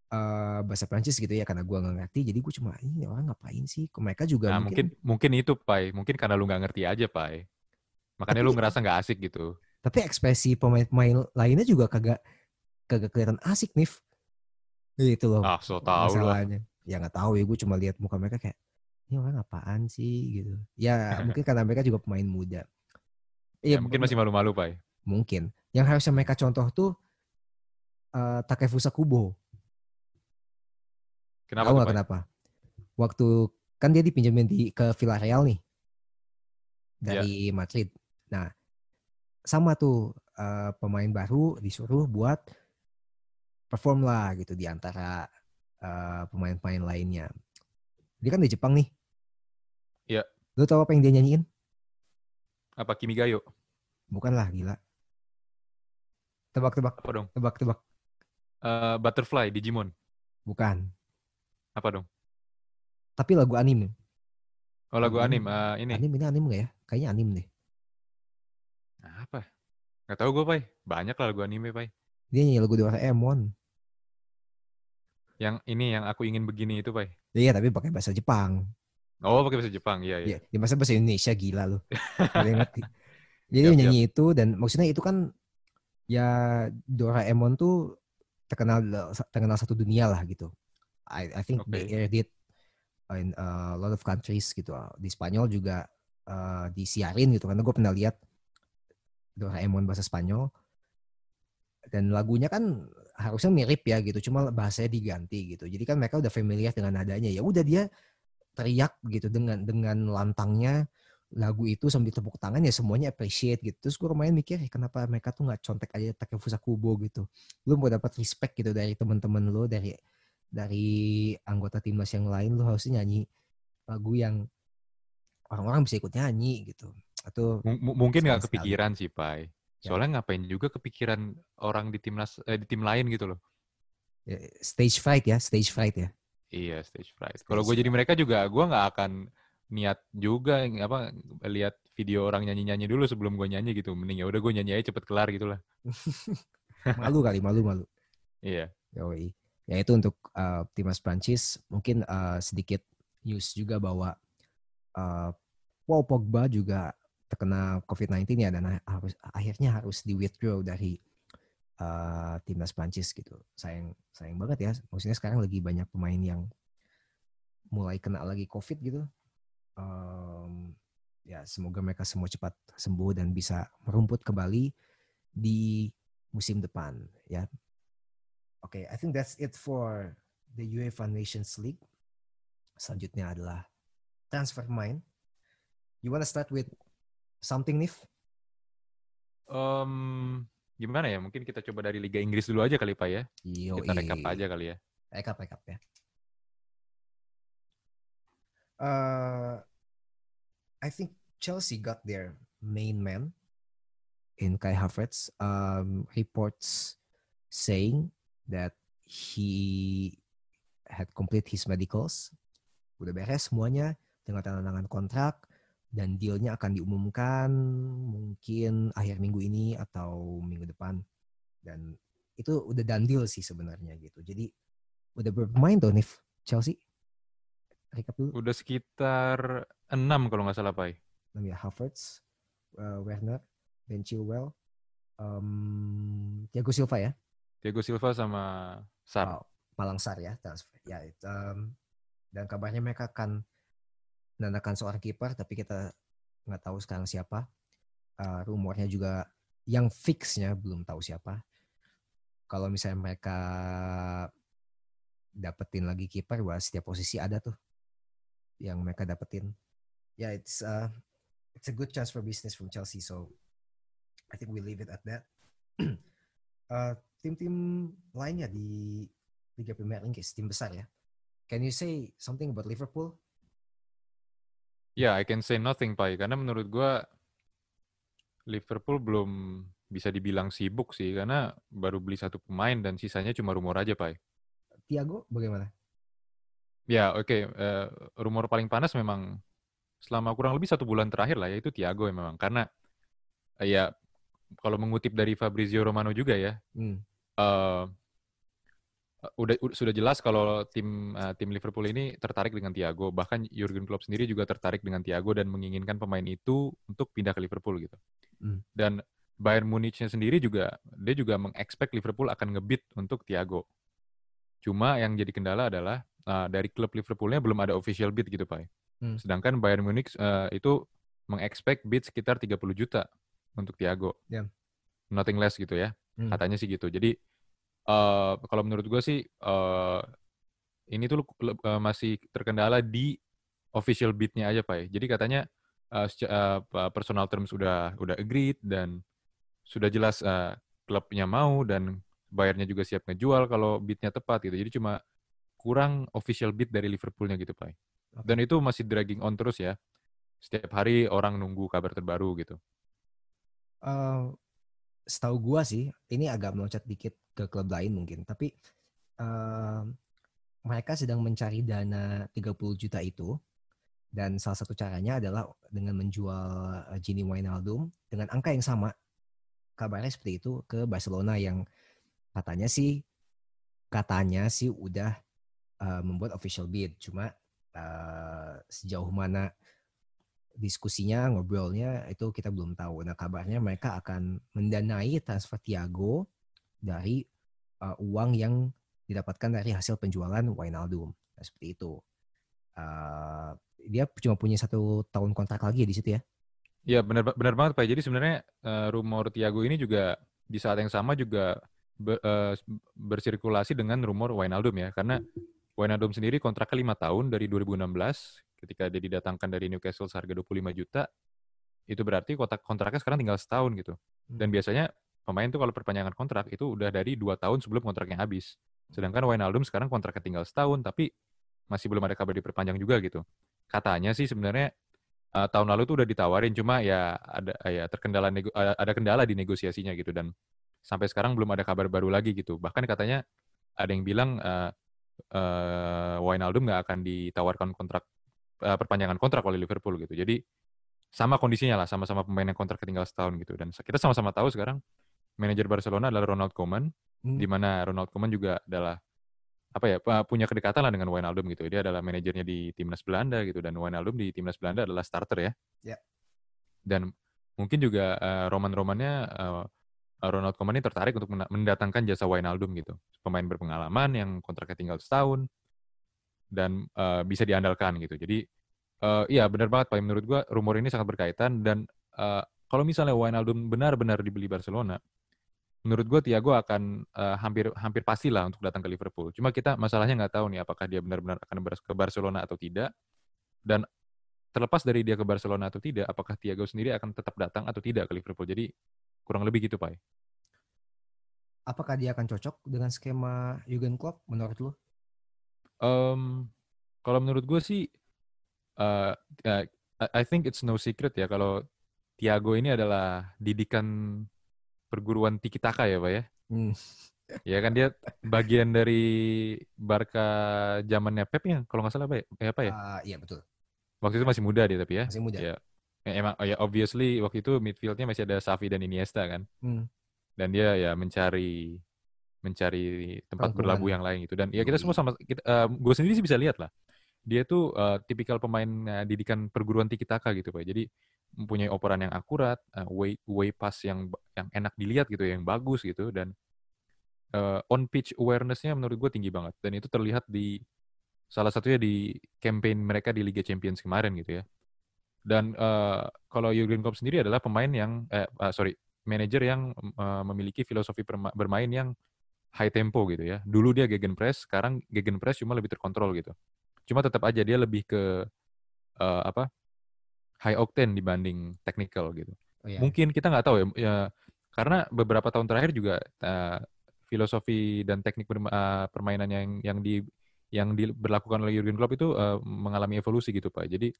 uh, bahasa Prancis gitu ya karena gue nggak ngerti jadi gue cuma ini orang ngapain sih mereka juga nah, mungkin mungkin itu pai mungkin karena lu nggak ngerti aja pai Makanya tapi, lu ngerasa nggak asik gitu. Tapi ekspresi pemain-pemain lainnya juga kagak kagak kelihatan asik nih. Gitu loh. Ah, so tau masalahnya. Lah. Ya nggak tahu ya, gue cuma lihat muka mereka kayak ini orang apaan sih gitu. Ya mungkin karena mereka juga pemain muda. Iya, ya, mungkin masih malu-malu, Pak. Mungkin. Yang harusnya mereka contoh tuh uh, Takefusa Kubo. Kenapa? Tahu gak kenapa? Waktu kan dia dipinjemin di ke Villarreal nih iya. dari yeah. Madrid. Nah, sama tuh uh, pemain baru disuruh buat perform lah gitu di antara uh, pemain-pemain lainnya. Dia kan di Jepang nih. Lu tahu apa yang dia nyanyiin? Apa Kimi Gayo? Bukan lah, gila. Tebak-tebak. Apa dong? Tebak-tebak. Uh, Butterfly, Digimon. Bukan. Apa dong? Tapi lagu anime. Oh lagu anim, uh, ini. Anim ini anim gak ya? Kayaknya anim deh. Apa? Gak tau gue, Pai. Banyak lah lagu anime, Pai. Dia nyanyi lagu Doraemon. Yang ini yang aku ingin begini itu, Pai. Iya, tapi pakai bahasa Jepang. Oh, pakai bahasa Jepang, iya, iya. Ya, masa bahasa Indonesia gila lu. Gak ngerti. Jadi siap, nyanyi itu dan maksudnya itu kan ya Doraemon tuh terkenal terkenal satu dunia lah gitu. I, I think okay. they aired it in a lot of countries gitu. Di Spanyol juga uh, disiarin gitu karena gue pernah lihat Doraemon bahasa Spanyol dan lagunya kan harusnya mirip ya gitu, cuma bahasanya diganti gitu. Jadi kan mereka udah familiar dengan nadanya. Ya udah dia teriak gitu dengan dengan lantangnya lagu itu sambil tepuk tangan ya semuanya appreciate gitu. Terus gue kemarin mikir eh, kenapa mereka tuh nggak contek aja Takefusa Kubo gitu. Lu mau dapat respect gitu dari teman-teman lu dari dari anggota timnas yang lain lu harusnya nyanyi lagu yang orang-orang bisa ikut nyanyi gitu. Atau M mungkin nggak kepikiran sih, Pai. Ya. Soalnya ya. ngapain juga kepikiran orang di timnas eh, di tim lain gitu loh. Ya, stage fright ya, stage fright ya. Iya, stage fright. Kalau gue jadi mereka juga, gue nggak akan niat juga apa lihat video orang nyanyi-nyanyi dulu sebelum gue nyanyi gitu. Mending ya udah gue nyanyi aja cepet kelar gitu lah. malu kali, malu malu. Iya. Yoi. Ya itu untuk uh, timnas Prancis mungkin uh, sedikit news juga bahwa uh, Paul Pogba juga terkena COVID-19 ya dan harus akhirnya harus di withdraw dari uh, timnas Prancis gitu. Sayang sayang banget ya. Maksudnya sekarang lagi banyak pemain yang mulai kena lagi COVID gitu. Um, ya semoga mereka semua cepat sembuh dan bisa merumput kembali di musim depan ya. Oke, okay, I think that's it for the UEFA Nations League. Selanjutnya adalah transfer mind. You wanna start with something, Nif? Um, gimana ya? Mungkin kita coba dari Liga Inggris dulu aja kali Pak ya. Yo, kita rekap aja kali ya. Rekap, rekap ya. Uh, I think Chelsea got their main man in Kai Havertz. Um, reports saying that he had complete his medicals. Udah beres semuanya dengan tanda tangan kontrak dan dealnya akan diumumkan mungkin akhir minggu ini atau minggu depan. Dan itu udah done deal sih sebenarnya gitu. Jadi udah bermain tuh Nif Chelsea. Recap dulu. Udah sekitar enam kalau nggak salah Pai. Enam ya Havertz uh, Werner Ben Chilwell um, Thiago Silva ya. Thiago Silva sama Sar. Oh, Malang Sar ya transfer. Ya um, dan kabarnya mereka akan menandakan seorang kiper tapi kita nggak tahu sekarang siapa. Uh, rumornya juga yang fixnya belum tahu siapa. Kalau misalnya mereka dapetin lagi kiper, wah setiap posisi ada tuh yang mereka dapetin. Ya, yeah, it's uh, it's a good chance for business from Chelsea. So I think we leave it at that. uh, tim-tim lainnya di Liga Premier Inggris, tim besar ya. Can you say something about Liverpool? Ya, yeah, I can say nothing, Pai. Karena menurut gue Liverpool belum bisa dibilang sibuk sih. Karena baru beli satu pemain dan sisanya cuma rumor aja, Pai. Tiago bagaimana? Ya, oke. Okay. Uh, eh, rumor paling panas memang selama kurang lebih satu bulan terakhir lah, yaitu Tiago ya memang. Karena uh, ya kalau mengutip dari Fabrizio Romano juga ya, hmm. uh, udah sudah jelas kalau tim uh, tim Liverpool ini tertarik dengan Thiago. Bahkan Jurgen Klopp sendiri juga tertarik dengan Thiago dan menginginkan pemain itu untuk pindah ke Liverpool gitu. Hmm. Dan Bayern Munichnya sendiri juga dia juga mengekspek Liverpool akan ngebit untuk Thiago. Cuma yang jadi kendala adalah uh, dari klub Liverpoolnya belum ada official bid gitu, Pak. Hmm. Sedangkan Bayern Munich uh, itu mengekspek bid sekitar 30 juta untuk Thiago. Yeah. Nothing less gitu ya. Hmm. Katanya sih gitu. Jadi uh, kalau menurut gue sih uh, ini tuh uh, masih terkendala di official bidnya aja pak ya. Jadi katanya uh, uh, personal terms sudah udah agreed dan sudah jelas uh, klubnya mau dan bayarnya juga siap ngejual kalau bidnya tepat gitu. Jadi cuma kurang official bid dari Liverpoolnya gitu pak. Dan itu masih dragging on terus ya. Setiap hari orang nunggu kabar terbaru gitu. Uh, setahu gua sih ini agak meloncat dikit ke klub lain mungkin. Tapi uh, mereka sedang mencari dana 30 juta itu. Dan salah satu caranya adalah dengan menjual uh, Gini Wijnaldum dengan angka yang sama. Kabarnya seperti itu ke Barcelona yang katanya sih katanya sih udah uh, membuat official bid. Cuma uh, sejauh mana diskusinya ngobrolnya itu kita belum tahu. Nah kabarnya mereka akan mendanai transfer Thiago dari uh, uang yang didapatkan dari hasil penjualan Wijnaldum. Nah, seperti itu. Uh, dia cuma punya satu tahun kontrak lagi ya di situ ya? Iya benar benar banget Pak. Jadi sebenarnya uh, rumor Thiago ini juga di saat yang sama juga ber, uh, bersirkulasi dengan rumor Wijnaldum ya. Karena Wijnaldum sendiri kontraknya lima tahun dari 2016 ketika dia didatangkan dari Newcastle seharga 25 juta, itu berarti kontrak kontraknya sekarang tinggal setahun gitu. Dan hmm. biasanya pemain tuh kalau perpanjangan kontrak itu udah dari dua tahun sebelum kontraknya habis. Sedangkan Wijnaldum sekarang kontraknya tinggal setahun, tapi masih belum ada kabar diperpanjang juga gitu. Katanya sih sebenarnya uh, tahun lalu tuh udah ditawarin, cuma ya ada ya terkendala nego, ada kendala di negosiasinya gitu dan sampai sekarang belum ada kabar baru lagi gitu. Bahkan katanya ada yang bilang uh, uh, Wijnaldum nggak akan ditawarkan kontrak uh, perpanjangan kontrak oleh Liverpool gitu. Jadi sama kondisinya lah, sama-sama pemain yang kontrak ketinggal setahun gitu. Dan kita sama-sama tahu sekarang manajer Barcelona adalah Ronald Koeman, hmm. di mana Ronald Koeman juga adalah apa ya punya kedekatan lah dengan Wijnaldum gitu. Dia adalah manajernya di timnas Belanda gitu dan Wijnaldum di timnas Belanda adalah starter ya. Yeah. Dan mungkin juga uh, roman-romannya uh, Ronald Koeman ini tertarik untuk mendatangkan jasa Wijnaldum gitu. Pemain berpengalaman yang kontraknya tinggal setahun, dan uh, bisa diandalkan gitu. Jadi uh, iya benar banget Pak. Menurut gua rumor ini sangat berkaitan dan uh, kalau misalnya Wijnaldum benar-benar dibeli Barcelona, menurut gue Thiago akan uh, hampir hampir pastilah untuk datang ke Liverpool. Cuma kita masalahnya nggak tahu nih apakah dia benar-benar akan ke Barcelona atau tidak. Dan terlepas dari dia ke Barcelona atau tidak, apakah Thiago sendiri akan tetap datang atau tidak ke Liverpool. Jadi kurang lebih gitu Pak. Apakah dia akan cocok dengan skema Jurgen Klopp menurut lo? Um, kalau menurut gue sih, uh, uh, I think it's no secret ya kalau Tiago ini adalah didikan perguruan Tiki Taka ya, Pak ya. Hmm. Ya kan dia bagian dari Barca zamannya Pep ya, kalau nggak salah Pak ya? Eh, apa ya? Uh, iya betul. Waktu itu masih muda dia tapi ya. Masih muda. Ya. Emang oh ya obviously waktu itu midfieldnya masih ada Xavi dan Iniesta kan. Hmm. Dan dia ya mencari mencari tempat Rangkuman. berlabuh yang lain gitu. Dan ya kita semua sama kita uh, gue sendiri sih bisa lihat lah. Dia tuh uh, tipikal pemain uh, didikan perguruan tiki taka gitu, Pak. Jadi mempunyai operan yang akurat, uh, way way pass yang yang enak dilihat gitu, yang bagus gitu dan uh, on pitch awareness-nya menurut gue tinggi banget dan itu terlihat di salah satunya di campaign mereka di Liga Champions kemarin gitu ya. Dan uh, kalau Jurgen Klopp sendiri adalah pemain yang eh uh, sorry, manajer yang uh, memiliki filosofi bermain yang high tempo gitu ya. Dulu dia gegen press, sekarang gegen press cuma lebih terkontrol gitu. Cuma tetap aja dia lebih ke uh, apa? High octane dibanding technical gitu. Oh, iya. Mungkin kita nggak tahu ya, ya karena beberapa tahun terakhir juga uh, filosofi dan teknik uh, permainan yang yang di yang diberlakukan oleh Jurgen Klopp itu uh, mengalami evolusi gitu Pak. Jadi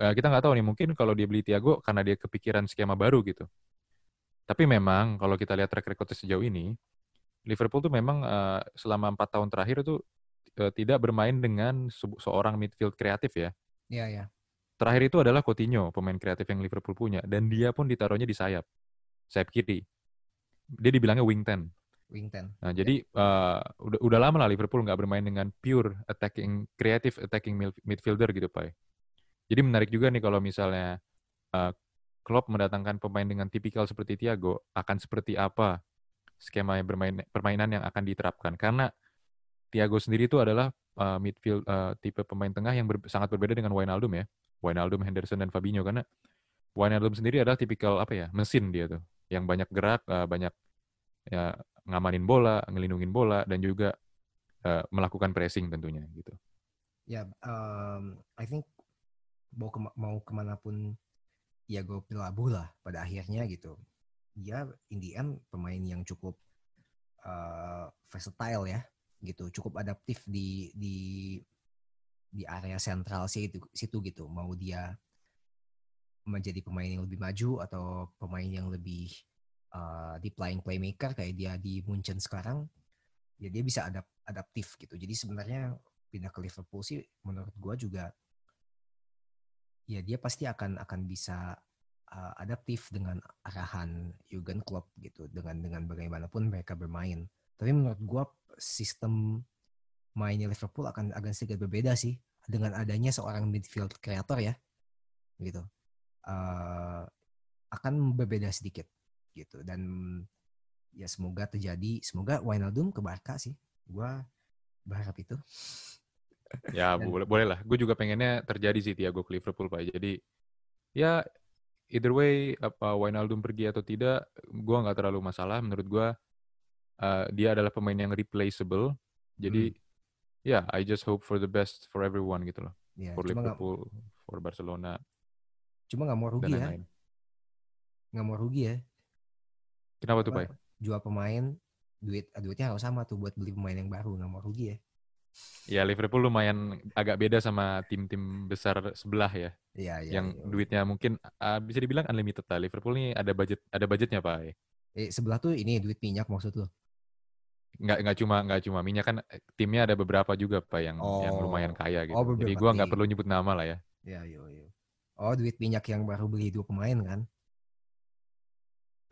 uh, kita nggak tahu nih mungkin kalau dia beli Thiago karena dia kepikiran skema baru gitu. Tapi memang kalau kita lihat track record sejauh ini, Liverpool tuh memang uh, selama empat tahun terakhir itu uh, tidak bermain dengan se seorang midfield kreatif ya. Iya, iya. Terakhir itu adalah Coutinho, pemain kreatif yang Liverpool punya. Dan dia pun ditaruhnya di sayap. Sayap kiri. Dia dibilangnya wing ten. Wing ten. Nah, ya. jadi uh, udah, udah lama lah Liverpool nggak bermain dengan pure attacking, kreatif attacking midfielder gitu, Pak. Jadi menarik juga nih kalau misalnya uh, Klopp mendatangkan pemain dengan tipikal seperti Thiago, akan seperti apa skema yang bermain permainan yang akan diterapkan karena Thiago sendiri itu adalah uh, midfield uh, tipe pemain tengah yang ber, sangat berbeda dengan Wijnaldum ya. Wijnaldum, Henderson dan Fabinho. Karena Wijnaldum sendiri adalah tipikal apa ya mesin dia tuh. Yang banyak gerak, uh, banyak ya ngamanin bola, ngelindungin bola dan juga uh, melakukan pressing tentunya gitu. Ya, yeah, um, I think mau kema mau ke mana pun Iago Pilabu lah pada akhirnya gitu. Dia in the end pemain yang cukup uh, versatile ya gitu. Cukup adaptif di di di area sentral situ situ gitu mau dia menjadi pemain yang lebih maju atau pemain yang lebih uh, deep lying playmaker kayak dia di Munchen sekarang, ya dia bisa adap adaptif gitu. Jadi sebenarnya pindah ke Liverpool sih menurut gue juga ya dia pasti akan akan bisa uh, adaptif dengan arahan Jurgen Klopp gitu dengan dengan bagaimanapun mereka bermain. Tapi menurut gue sistem mainnya Liverpool akan agak sedikit berbeda sih dengan adanya seorang midfield kreator ya gitu. Uh, akan berbeda sedikit gitu. Dan ya semoga terjadi semoga Wijnaldum ke Barca sih. Gue berharap itu. Ya dan, boleh boleh lah. Gue juga pengennya terjadi sih Tiago ke Liverpool pak. Jadi ya either way apa Wijnaldum pergi atau tidak gue nggak terlalu masalah. Menurut gue uh, dia adalah pemain yang replaceable. Jadi hmm. Ya yeah, I just hope for the best for everyone gitu loh ya, for Liverpool gak, for Barcelona cuma nggak mau rugi ya nggak mau rugi ya kenapa tuh Pak jual pemain duit duitnya harus sama tuh buat beli pemain yang baru nggak mau rugi ya Ya Liverpool lumayan agak beda sama tim-tim besar sebelah ya. Iya, iya. Yang iya. duitnya mungkin uh, bisa dibilang unlimited lah. Liverpool nih ada budget ada budgetnya Pak. Eh sebelah tuh ini duit minyak maksud lo? Nggak nggak cuma nggak cuma minyak kan eh, timnya ada beberapa juga Pak yang oh. yang lumayan kaya gitu. Oh, Jadi gua nggak perlu nyebut nama lah ya. Iya, iya, iya. Oh, duit minyak yang baru beli dua pemain kan?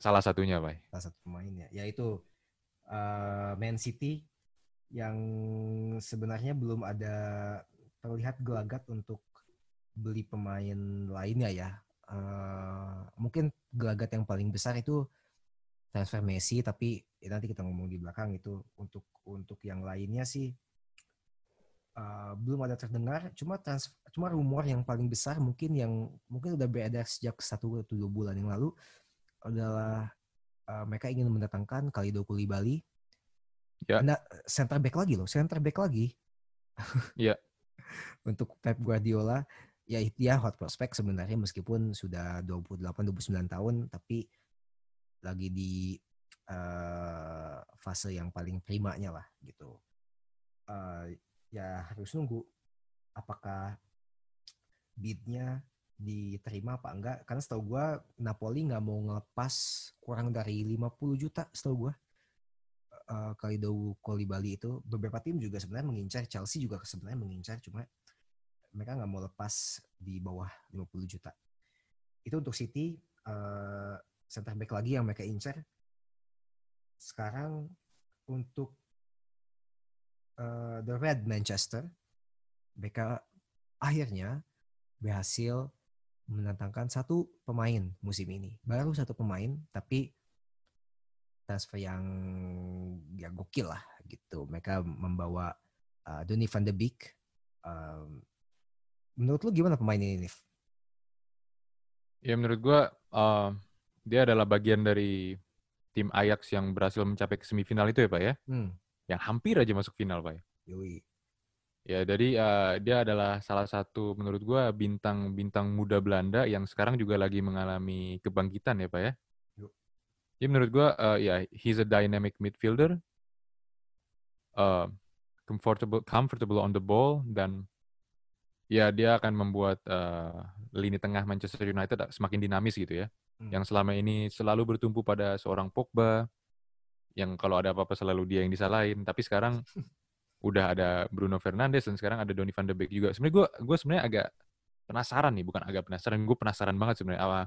Salah satunya, Pak. Salah satu pemain ya. Yaitu uh, Man City yang sebenarnya belum ada terlihat gelagat untuk beli pemain lainnya ya. Uh, mungkin gelagat yang paling besar itu transfer Messi, tapi ya nanti kita ngomong di belakang itu untuk untuk yang lainnya sih uh, belum ada terdengar. Cuma trans, cuma rumor yang paling besar mungkin yang mungkin udah beredar sejak satu atau dua bulan yang lalu adalah uh, mereka ingin mendatangkan Kalido Bali Ya. Nah, center back lagi loh, center back lagi. Iya. Untuk Pep Guardiola, ya dia hot prospect sebenarnya meskipun sudah 28 29 tahun tapi lagi di uh, fase yang paling primanya lah gitu. Uh, ya harus nunggu apakah bidnya diterima apa enggak. Karena setahu gue Napoli nggak mau ngelepas kurang dari 50 juta setahu gue uh, Kalidou Kolibali itu beberapa tim juga sebenarnya mengincar Chelsea juga sebenarnya mengincar cuma mereka nggak mau lepas di bawah 50 juta. Itu untuk City uh, center back lagi yang mereka incar sekarang untuk uh, the Red Manchester mereka akhirnya berhasil mendatangkan satu pemain musim ini baru satu pemain tapi transfer yang ya gokil lah gitu. Mereka membawa uh, Donny van de Beek. Um, menurut lu gimana pemain ini, Nif? Ya menurut gua uh, dia adalah bagian dari tim Ajax yang berhasil mencapai ke semifinal itu ya Pak ya? Hmm. Yang hampir aja masuk final Pak. Ya? Yui. Ya, jadi uh, dia adalah salah satu menurut gua bintang-bintang muda Belanda yang sekarang juga lagi mengalami kebangkitan ya Pak ya. Jadi menurut gue, uh, ya, yeah, he's a dynamic midfielder, uh, comfortable, comfortable on the ball, dan ya dia akan membuat uh, lini tengah Manchester United semakin dinamis gitu ya. Hmm. Yang selama ini selalu bertumpu pada seorang Pogba, yang kalau ada apa-apa selalu dia yang disalahin. Tapi sekarang udah ada Bruno Fernandes dan sekarang ada Donny van de Beek juga. Sebenarnya gue gue sebenarnya agak penasaran nih, bukan agak penasaran, gue penasaran banget sebenarnya uh,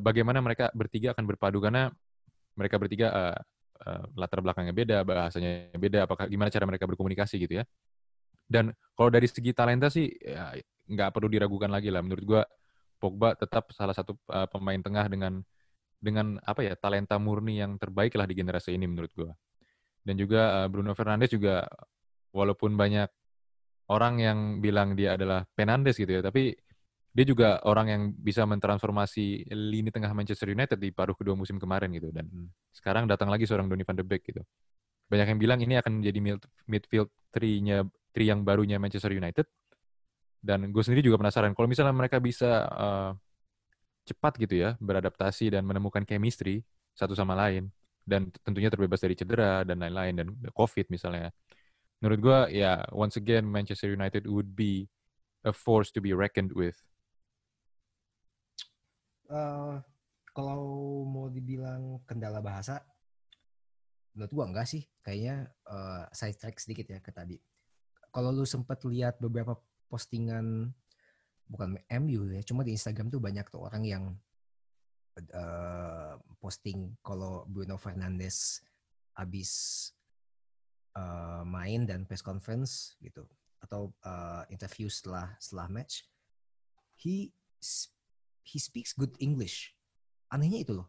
bagaimana mereka bertiga akan berpadu karena mereka bertiga uh, uh, latar belakangnya beda, bahasanya beda, apakah gimana cara mereka berkomunikasi gitu ya. Dan kalau dari segi talenta sih ya, nggak perlu diragukan lagi lah. Menurut gue Pogba tetap salah satu uh, pemain tengah dengan dengan apa ya talenta murni yang terbaik lah di generasi ini menurut gue. Dan juga uh, Bruno Fernandes juga walaupun banyak orang yang bilang dia adalah Penandes gitu ya, tapi dia juga orang yang bisa mentransformasi lini tengah Manchester United di paruh kedua musim kemarin gitu dan sekarang datang lagi seorang Donny van de Beek gitu. Banyak yang bilang ini akan menjadi midfield tree-nya tree yang barunya Manchester United. Dan gue sendiri juga penasaran kalau misalnya mereka bisa uh, cepat gitu ya beradaptasi dan menemukan chemistry satu sama lain dan tentunya terbebas dari cedera dan lain-lain dan COVID misalnya. Menurut gue ya once again Manchester United would be a force to be reckoned with uh, kalau mau dibilang kendala bahasa, menurut gua enggak sih. Kayaknya uh, side track sedikit ya ke tadi. Kalau lu sempat lihat beberapa postingan bukan MU ya, cuma di Instagram tuh banyak tuh orang yang uh, posting kalau Bruno Fernandes habis uh, main dan press conference gitu atau uh, interview setelah setelah match he he speaks good English. Anehnya itu loh.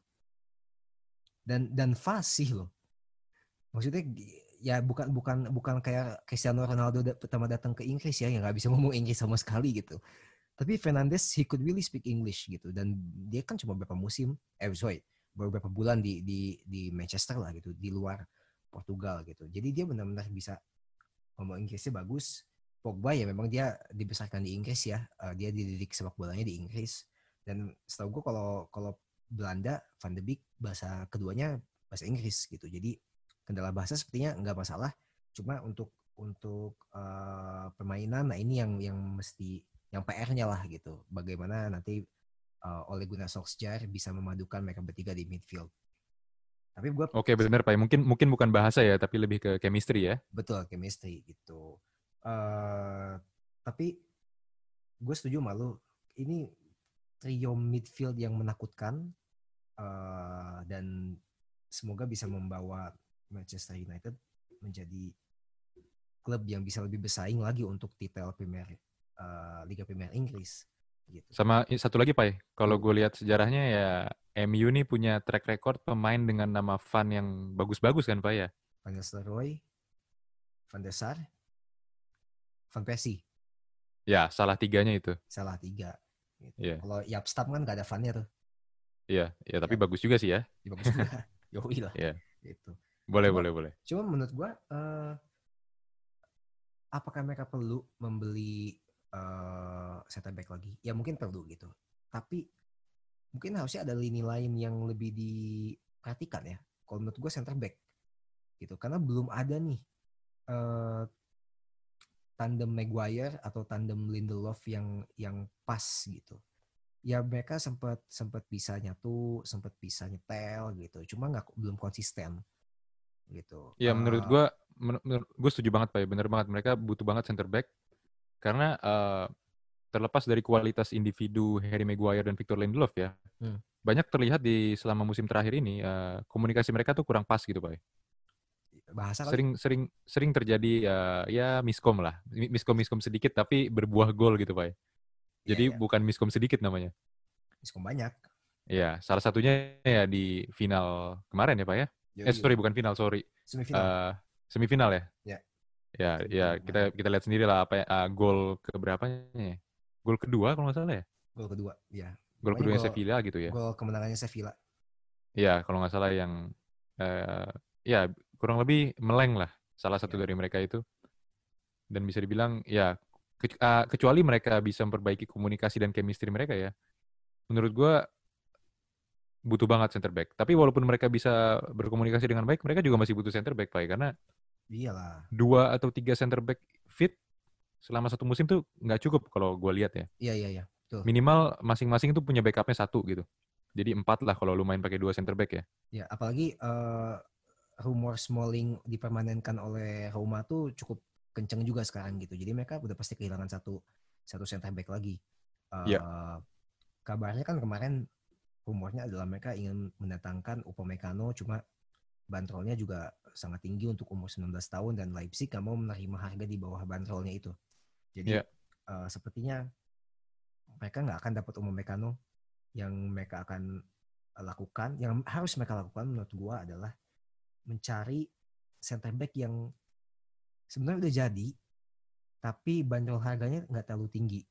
Dan dan fasih loh. Maksudnya ya bukan bukan bukan kayak Cristiano Ronaldo pertama datang ke Inggris ya yang nggak bisa ngomong Inggris sama sekali gitu tapi Fernandes he could really speak English gitu dan dia kan cuma beberapa musim eh sorry beberapa bulan di di di Manchester lah gitu di luar Portugal gitu jadi dia benar-benar bisa ngomong Inggrisnya bagus Pogba ya memang dia dibesarkan di Inggris ya. Uh, dia dididik sepak bolanya di Inggris. Dan setahu gue kalau kalau Belanda, Van de Beek bahasa keduanya bahasa Inggris gitu. Jadi kendala bahasa sepertinya nggak masalah. Cuma untuk untuk uh, permainan, nah ini yang yang mesti yang PR-nya lah gitu. Bagaimana nanti uh, Ole Gunnar Solskjaer bisa memadukan mereka bertiga di midfield. Tapi gue Oke, okay, benar Pak. Mungkin mungkin bukan bahasa ya, tapi lebih ke chemistry ya. Betul, chemistry gitu. Uh, tapi gue setuju malu ini trio midfield yang menakutkan uh, dan semoga bisa membawa Manchester United menjadi klub yang bisa lebih bersaing lagi untuk titel Premier uh, Liga Premier Inggris. Gitu. Sama satu lagi Pak, kalau gue lihat sejarahnya ya MU nih punya track record pemain dengan nama Van yang bagus-bagus kan Pak ya? Van Nistelrooy, Van der Sar, Van Persie. Ya, salah tiganya itu. Salah tiga. Gitu. Yeah. Kalau Yapstam kan gak ada Van-nya tuh. Iya, ya, tapi ya. bagus juga sih ya. ya bagus juga. Yoi lah. Iya. Gitu. Boleh, cuma, boleh, boleh. Cuma menurut gua uh, apakah mereka perlu membeli uh, center back lagi? Ya mungkin perlu gitu. Tapi mungkin harusnya ada lini lain yang lebih diperhatikan ya. Kalau menurut gua center back gitu. Karena belum ada nih uh, tandem Maguire atau tandem Lindelof yang yang pas gitu. Ya mereka sempat sempat bisa nyatu, sempat bisa nyetel gitu. Cuma nggak belum konsisten gitu. Ya uh, menurut gue, menurut gue setuju banget pak. Ya. Bener banget mereka butuh banget center back karena uh, terlepas dari kualitas individu Harry Maguire dan Victor Lindelof ya, hmm. banyak terlihat di selama musim terakhir ini uh, komunikasi mereka tuh kurang pas gitu pak. Ya bahasa sering sering sering terjadi ya ya miskom lah miskom miskom sedikit tapi berbuah gol gitu pak iya, jadi yeah, yeah. bukan miskom sedikit namanya miskom banyak ya salah satunya ya di final kemarin ya pak ya yo, eh sorry bukan final sorry. Semifinal. Uh, semifinal ya? Yeah. ya ya kita kita lihat sendiri lah apa ya, uh, gol keberapanya ya. Gol kedua kalau nggak salah ya? Gol kedua ya. Gol kedua Sevilla gitu ya? gol kemenangannya Sevilla. Ya kalau nggak salah yang uh, ya kurang lebih meleng lah salah satu ya. dari mereka itu. Dan bisa dibilang ya kecuali mereka bisa memperbaiki komunikasi dan chemistry mereka ya. Menurut gue butuh banget center back. Tapi walaupun mereka bisa berkomunikasi dengan baik mereka juga masih butuh center back pak karena iyalah. dua atau tiga center back fit selama satu musim tuh nggak cukup kalau gue lihat ya. Iya iya iya. Minimal masing-masing itu punya backupnya satu gitu. Jadi empat lah kalau lu main pakai dua center back ya. Ya apalagi uh, rumor Smalling dipermanenkan oleh Roma tuh cukup kenceng juga sekarang gitu. Jadi mereka udah pasti kehilangan satu satu center back lagi. Uh, yeah. Kabarnya kan kemarin rumornya adalah mereka ingin mendatangkan Upamecano cuma bandrolnya juga sangat tinggi untuk umur 19 tahun dan Leipzig gak mau menerima harga di bawah bandrolnya itu. Jadi yeah. uh, sepertinya mereka nggak akan dapat Upamecano yang mereka akan lakukan, yang harus mereka lakukan menurut gua adalah mencari center back yang sebenarnya udah jadi tapi bandrol harganya nggak terlalu tinggi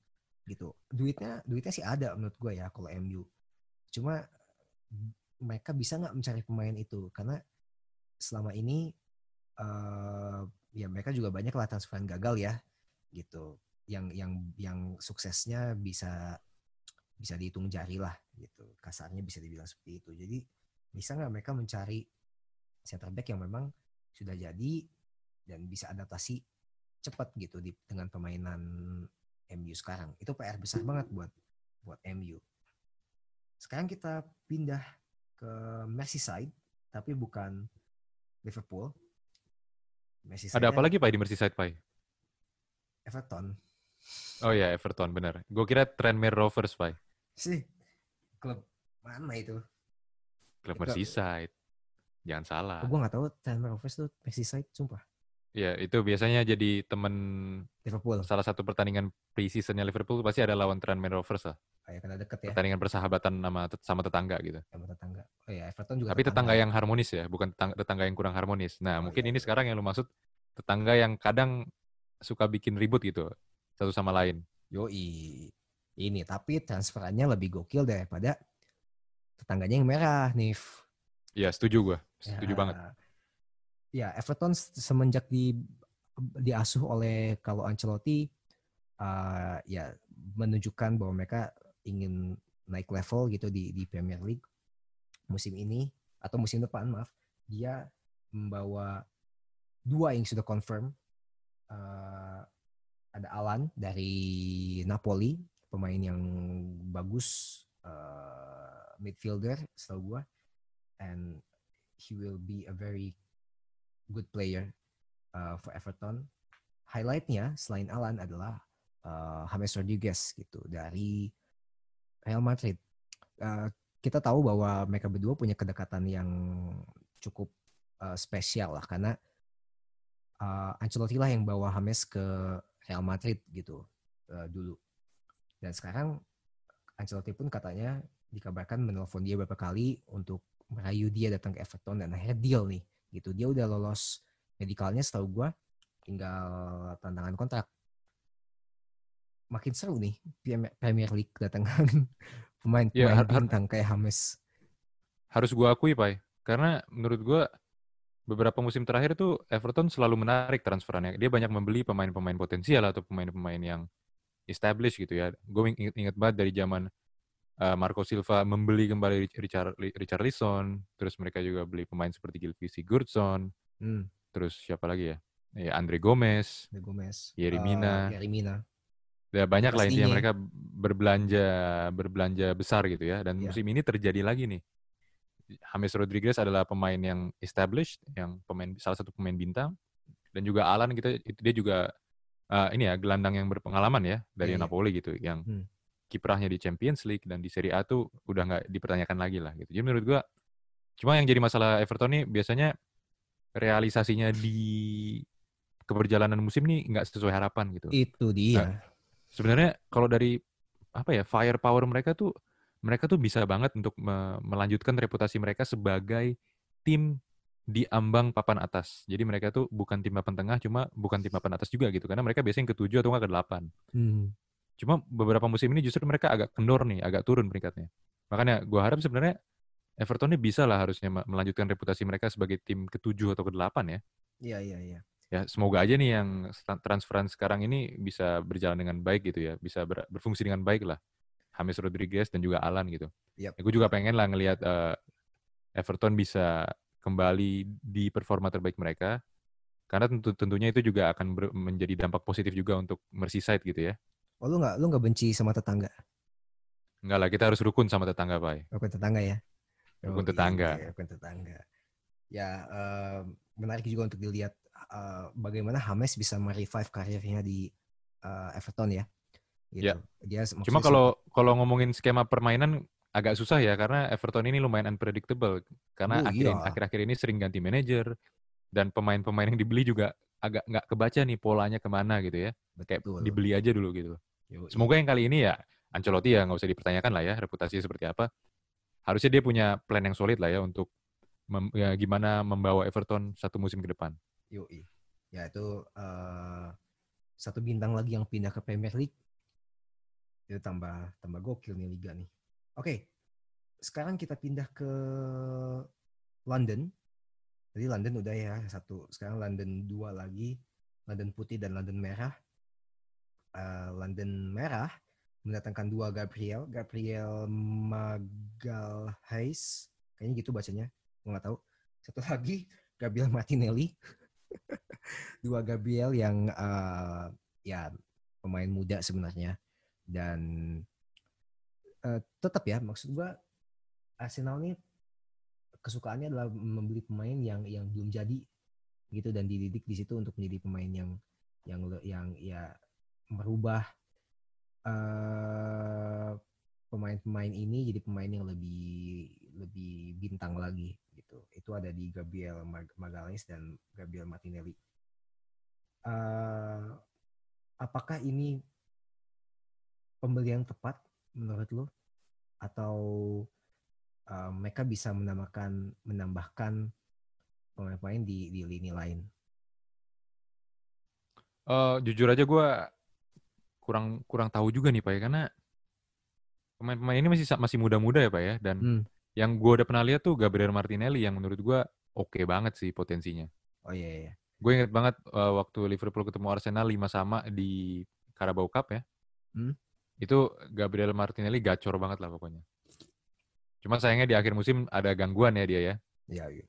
gitu duitnya duitnya sih ada menurut gue ya kalau MU cuma mereka bisa nggak mencari pemain itu karena selama ini uh, ya mereka juga banyak lah transferan gagal ya gitu yang yang yang suksesnya bisa bisa dihitung jari lah gitu kasarnya bisa dibilang seperti itu jadi bisa nggak mereka mencari center back yang memang sudah jadi dan bisa adaptasi cepat gitu di dengan permainan MU sekarang. Itu PR besar banget buat buat MU. Sekarang kita pindah ke Merseyside, tapi bukan Liverpool. Merseyside Ada apa lagi Pak di Merseyside Pak? Everton. Oh ya Everton benar. Gue kira Tranmere Rovers Pak. Sih, klub mana itu? Klub Merseyside. Jangan salah. Oh, gue gak tahu Tranmere Rovers tuh Merseyside, sumpah. Ya, itu biasanya jadi temen Liverpool. Salah satu pertandingan pre-seasonnya Liverpool pasti ada lawan Tranmere Rovers lah. Ya, karena deket ya. Pertandingan persahabatan sama sama tetangga gitu. Sama tetangga. Oh ya, Everton juga Tapi tetangga, tetangga yang harmonis ya, bukan tetangga, tetangga yang kurang harmonis. Nah, oh, mungkin iya, ini iya. sekarang yang lu maksud tetangga yang kadang suka bikin ribut gitu satu sama lain. Yoi. Ini tapi transferannya lebih gokil daripada tetangganya yang merah, Nif. Iya, setuju gua. Setuju ya. banget ya Everton semenjak di diasuh oleh kalau Ancelotti uh, ya menunjukkan bahwa mereka ingin naik level gitu di di Premier League musim ini atau musim depan maaf dia membawa dua yang sudah confirm uh, ada Alan dari Napoli pemain yang bagus uh, midfielder setahu gue and he will be a very good player uh, for Everton. Highlightnya selain Alan adalah uh, James Rodriguez gitu dari Real Madrid. Uh, kita tahu bahwa mereka berdua punya kedekatan yang cukup uh, spesial lah karena uh, Ancelotti lah yang bawa James ke Real Madrid gitu uh, dulu. Dan sekarang Ancelotti pun katanya dikabarkan menelpon dia beberapa kali untuk merayu dia datang ke Everton dan akhirnya deal nih gitu dia udah lolos medikalnya setahu gue tinggal tantangan kontrak makin seru nih Premier League datangan pemain pemain ya, bintang kayak Hames harus gue akui pak karena menurut gue beberapa musim terakhir tuh Everton selalu menarik transferannya dia banyak membeli pemain-pemain potensial atau pemain-pemain yang established gitu ya gue inget, inget banget dari zaman uh, Marco Silva membeli kembali Richard Richard Lisson, terus mereka juga beli pemain seperti Gilvy Sigurdsson, hmm. terus siapa lagi ya? Ya Andre Gomez, Andre Gomez, Yeri Mina, uh, Yeri Mina. Ya banyak lah intinya mereka berbelanja berbelanja besar gitu ya. Dan yeah. musim ini terjadi lagi nih. James Rodriguez adalah pemain yang established, yang pemain salah satu pemain bintang. Dan juga Alan kita itu dia juga uh, ini ya gelandang yang berpengalaman ya dari yeah, iya. Napoli gitu, yang hmm kiprahnya di Champions League dan di Serie A tuh udah nggak dipertanyakan lagi lah gitu. Jadi menurut gua cuma yang jadi masalah Everton nih biasanya realisasinya di keberjalanan musim nih nggak sesuai harapan gitu. Itu dia. Nah, sebenarnya kalau dari apa ya firepower mereka tuh mereka tuh bisa banget untuk me melanjutkan reputasi mereka sebagai tim di ambang papan atas. Jadi mereka tuh bukan tim papan tengah, cuma bukan tim papan atas juga gitu. Karena mereka biasanya ketujuh atau nggak ke delapan. Hmm. Cuma beberapa musim ini justru mereka agak kendor nih, agak turun peringkatnya. Makanya gue harap sebenarnya Everton ini bisa lah harusnya melanjutkan reputasi mereka sebagai tim ketujuh atau kedelapan ya. Iya, iya, iya. Ya, semoga aja nih yang transferan sekarang ini bisa berjalan dengan baik gitu ya, bisa ber, berfungsi dengan baik lah. James Rodriguez dan juga Alan gitu. Yep. Ya, gue juga pengen lah ngelihat uh, Everton bisa kembali di performa terbaik mereka, karena tentu tentunya itu juga akan ber, menjadi dampak positif juga untuk Merseyside gitu ya. Oh lu nggak lu nggak benci sama tetangga? Enggak lah, kita harus rukun sama tetangga, Pak. Rukun tetangga ya. Rukun oh, tetangga. Iya, rukun tetangga. Ya uh, menarik juga untuk dilihat uh, bagaimana Hames bisa merevive karirnya di uh, Everton ya. Gitu. Ya. Dia Cuma kalau kalau ngomongin skema permainan agak susah ya karena Everton ini lumayan unpredictable karena oh, akhir iya. akhir-akhir ini sering ganti manajer dan pemain-pemain yang dibeli juga agak nggak kebaca nih polanya ke mana gitu ya. Betul. Kayak dibeli aja dulu gitu. Yo, Semoga yang kali ini ya Ancelotti ya nggak usah dipertanyakan lah ya reputasinya seperti apa. Harusnya dia punya plan yang solid lah ya untuk mem, ya, gimana membawa Everton satu musim ke depan. Yoi. Ya itu uh, satu bintang lagi yang pindah ke Premier League. Itu tambah tambah gokil nih liga nih. Oke. Sekarang kita pindah ke London jadi London udah ya satu. Sekarang London dua lagi. London putih dan London merah. Uh, London merah mendatangkan dua Gabriel. Gabriel Magalhaes. Kayaknya gitu bacanya. Gue nggak tahu. Satu lagi Gabriel Martinelli. Dua Gabriel yang uh, ya pemain muda sebenarnya. Dan uh, tetap ya maksud gue Arsenal nih kesukaannya adalah membeli pemain yang yang belum jadi gitu dan dididik di situ untuk menjadi pemain yang yang yang ya merubah uh, pemain-pemain ini jadi pemain yang lebih lebih bintang lagi gitu. Itu ada di Gabriel Magalhaes dan Gabriel Martinelli. Uh, apakah ini pembelian tepat menurut lo? Atau uh, mereka bisa menambahkan menambahkan pemain-pemain di di lini lain? Uh, jujur aja gue kurang kurang tahu juga nih pak ya karena pemain-pemain ini masih masih muda-muda ya pak ya dan hmm. Yang gue udah pernah lihat tuh Gabriel Martinelli yang menurut gue oke okay banget sih potensinya. Oh iya iya. Gue inget banget uh, waktu Liverpool ketemu Arsenal 5 sama di Carabao Cup ya. Hmm? Itu Gabriel Martinelli gacor banget lah pokoknya. Cuma sayangnya di akhir musim ada gangguan ya dia ya. Iya, iya.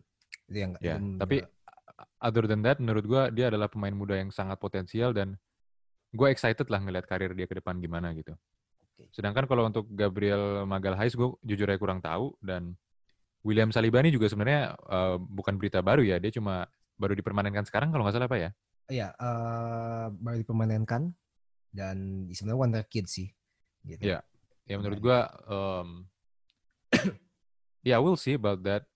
Itu yang ya, tapi other than that menurut gue dia adalah pemain muda yang sangat potensial dan gue excited lah ngeliat karir dia ke depan gimana gitu. Sedangkan kalau untuk Gabriel Magalhaes gue jujur aja kurang tahu dan William Saliba ini juga sebenarnya uh, bukan berita baru ya, dia cuma baru dipermanenkan sekarang kalau nggak salah apa ya? Iya, uh, baru dipermanenkan dan sebenarnya wonder kid sih. Gitu. Ya, ya menurut gue, um, ya yeah, we'll see about that.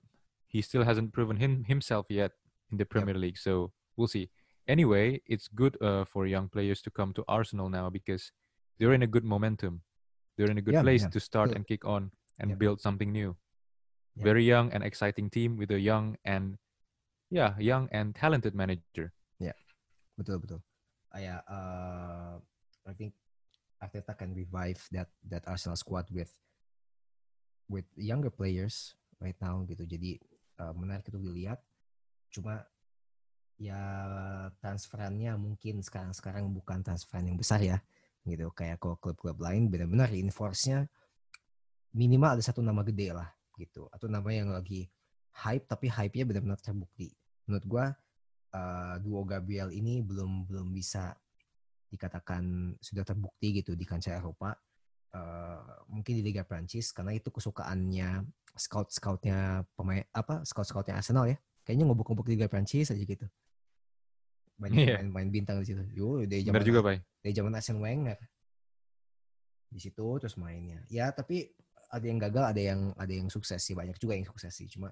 He still hasn't proven him himself yet in the Premier yep. League, so we'll see. Anyway, it's good uh, for young players to come to Arsenal now because they're in a good momentum. They're in a good yeah, place yeah. to start and kick on and yeah. build something new. Very young and exciting team with a young and yeah, young and talented manager. Yeah, betul betul. Uh, yeah, uh, I think Arteta can revive that that Arsenal squad with with younger players right now gitu. Jadi uh, menarik itu dilihat. Cuma ya transferannya mungkin sekarang-sekarang bukan transferan yang besar ya gitu. Kayak kalau klub-klub lain benar-benar reinforce-nya minimal ada satu nama gede lah gitu. Atau nama yang lagi hype tapi hype-nya benar-benar terbukti. Menurut gua uh, duo Gabriel ini belum belum bisa dikatakan sudah terbukti gitu di kancah Eropa. Uh, mungkin di Liga Prancis karena itu kesukaannya scout-scoutnya pemain apa scout-scoutnya Arsenal ya. Kayaknya ngobok-ngobok Liga Prancis aja gitu banyak yeah. main, bintang di situ. Yo, dari zaman juga, Pak. Dari zaman Arsene Wenger. Di situ terus mainnya. Ya, tapi ada yang gagal, ada yang ada yang sukses sih, banyak juga yang sukses sih. Cuma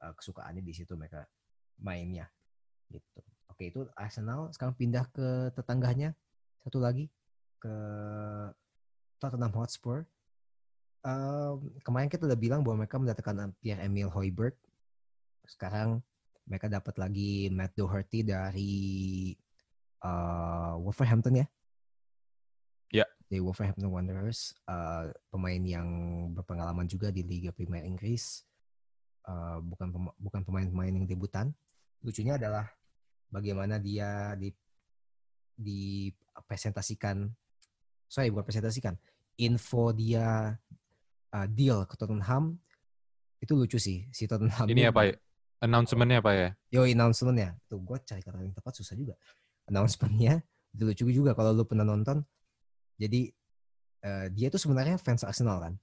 uh, kesukaannya di situ mereka mainnya. Gitu. Oke, itu Arsenal sekarang pindah ke tetangganya satu lagi ke Tottenham Hotspur. Uh, kemarin kita udah bilang bahwa mereka mendatangkan Pierre Emil Hoiberg. Sekarang mereka dapat lagi Matt Doherty dari uh, Wolverhampton ya. Ya. Yeah. Dari Wolverhampton Wanderers, uh, pemain yang berpengalaman juga di Liga Premier Inggris. Uh, bukan pema bukan pemain-pemain yang debutan. Lucunya adalah bagaimana dia di dipresentasikan sorry bukan presentasikan info dia uh, deal ke Tottenham itu lucu sih si Tottenham ini apa ya Announcementnya apa ya? Yo, announcementnya. Tuh, gue cari kata yang tepat susah juga. Announcementnya itu lucu juga kalau lu pernah nonton. Jadi uh, dia tuh sebenarnya fans Arsenal kan.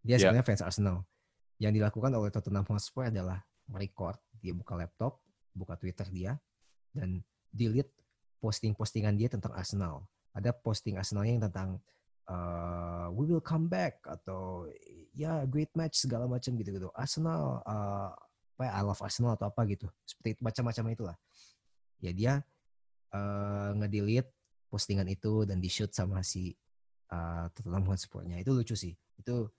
Dia yeah. sebenarnya fans Arsenal. Yang dilakukan oleh Tottenham Hotspur adalah record. Dia buka laptop, buka Twitter dia, dan delete posting-postingan dia tentang Arsenal. Ada posting Arsenalnya yang tentang uh, we will come back atau ya yeah, great match segala macam gitu-gitu. Arsenal uh, apa ya, I love Arsenal atau apa gitu. Seperti macam-macam itulah. Ya dia uh, ngedelete postingan itu dan di shoot sama si uh, Tottenham Hotspur-nya. Itu lucu sih. Itu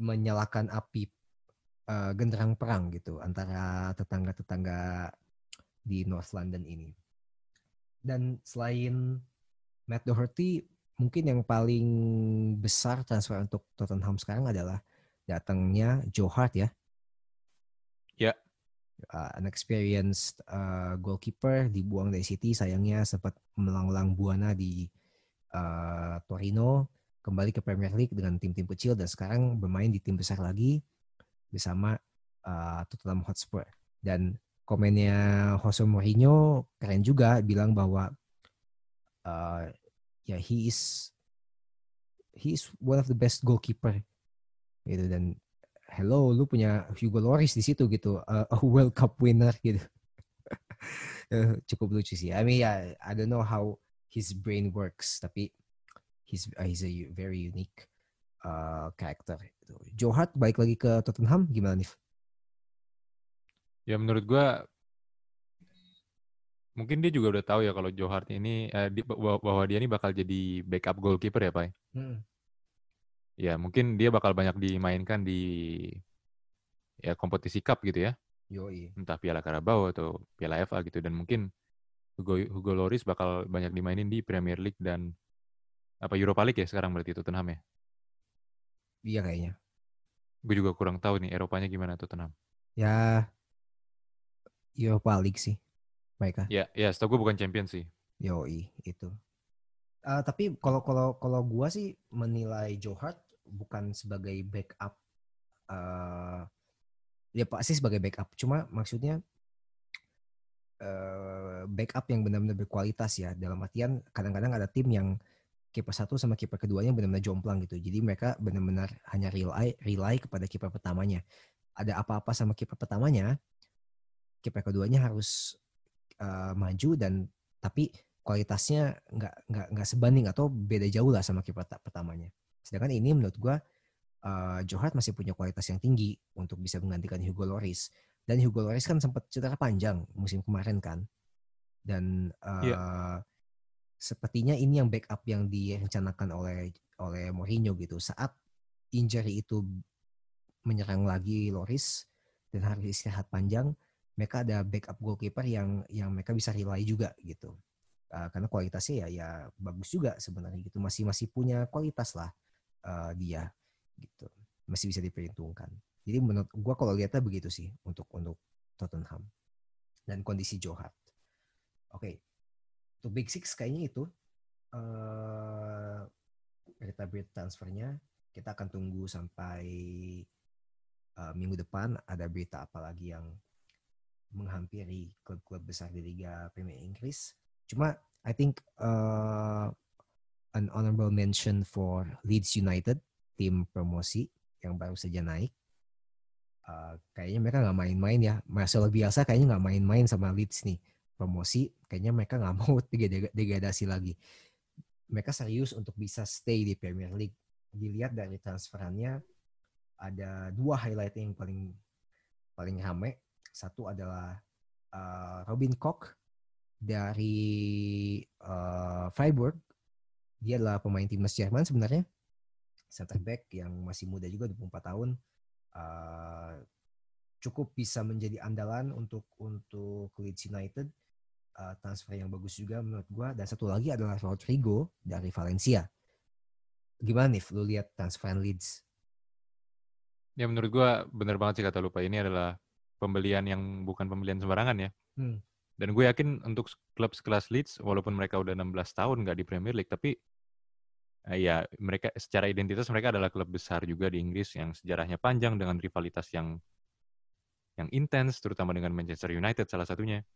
menyalakan api uh, genderang perang gitu antara tetangga-tetangga di North London ini. Dan selain Matt Doherty mungkin yang paling besar transfer untuk Tottenham sekarang adalah datangnya Joe Hart ya. Uh, an experienced uh, goalkeeper dibuang dari City sayangnya sempat melanglang buana di uh, Torino kembali ke Premier League dengan tim-tim kecil dan sekarang bermain di tim besar lagi bersama uh, Tottenham Hotspur. Dan komennya Jose Mourinho keren juga bilang bahwa uh, ya yeah, he is he is one of the best goalkeeper gitu. Dan hello lu punya Hugo Lloris di situ gitu uh, a World Cup winner gitu cukup lucu sih I mean yeah, I don't know how his brain works tapi he's uh, he's a very unique uh, character gitu. Joe Hart balik lagi ke Tottenham gimana nih? Ya menurut gua mungkin dia juga udah tahu ya kalau Joe Hart ini eh, di, bahwa dia ini bakal jadi backup goalkeeper ya, Pak. Hmm. Ya, mungkin dia bakal banyak dimainkan di ya kompetisi cup gitu ya. Yoi. Entah Piala Carabao atau Piala FA gitu dan mungkin Hugo, Hugo Loris bakal banyak dimainin di Premier League dan apa Europa League ya sekarang berarti Tottenham ya? Iya kayaknya. Gue juga kurang tahu nih Eropanya gimana Tottenham. Ya Europa League sih mereka. Ya, ya, setahu gue bukan champion sih. Yoi, itu. Uh, tapi kalau kalau kalau gue sih menilai Joe Hart bukan sebagai backup uh, ya pasti sebagai backup. Cuma maksudnya uh, backup yang benar-benar berkualitas ya. Dalam artian kadang-kadang ada tim yang kiper satu sama kiper keduanya benar-benar jomplang gitu. Jadi mereka benar-benar hanya rely rely kepada kiper pertamanya. Ada apa-apa sama kiper pertamanya kiper keduanya harus uh, maju dan tapi kualitasnya nggak nggak nggak sebanding atau beda jauh lah sama kiper pertamanya Sedangkan ini menurut gue uh, Johart masih punya kualitas yang tinggi untuk bisa menggantikan Hugo Lloris. Dan Hugo Lloris kan sempat cedera panjang musim kemarin kan. Dan uh, yeah. Iya. sepertinya ini yang backup yang direncanakan oleh oleh Mourinho gitu. Saat injury itu menyerang lagi Loris dan harus istirahat panjang, mereka ada backup goalkeeper yang yang mereka bisa rely juga gitu. Uh, karena kualitasnya ya ya bagus juga sebenarnya gitu. Masih masih punya kualitas lah uh, dia gitu masih bisa diperhitungkan jadi menurut gue kalau lihatnya begitu sih untuk untuk Tottenham dan kondisi Johar oke okay. untuk Big Six kayaknya itu uh, berita berita transfernya kita akan tunggu sampai uh, minggu depan ada berita apa lagi yang menghampiri klub-klub besar di Liga Premier Inggris. Cuma I think uh, an honorable mention for Leeds United, tim promosi yang baru saja naik. Uh, kayaknya mereka nggak main-main ya. Marcelo biasa kayaknya nggak main-main sama Leeds nih. Promosi, kayaknya mereka nggak mau degradasi lagi. Mereka serius untuk bisa stay di Premier League. Dilihat dari transferannya, ada dua highlight yang paling paling rame. Satu adalah uh, Robin Koch dari uh, Freiburg dia adalah pemain timnas Jerman sebenarnya. Center back yang masih muda juga 24 tahun. Uh, cukup bisa menjadi andalan untuk untuk Leeds United. Uh, transfer yang bagus juga menurut gua dan satu lagi adalah Rodrigo dari Valencia. Gimana nih lu lihat transfer Leeds? Ya menurut gua benar banget sih kata lupa ini adalah pembelian yang bukan pembelian sembarangan ya. Hmm. Dan gue yakin untuk klub sekelas Leeds, walaupun mereka udah 16 tahun nggak di Premier League, tapi uh, ya mereka secara identitas mereka adalah klub besar juga di Inggris yang sejarahnya panjang dengan rivalitas yang yang intens, terutama dengan Manchester United salah satunya.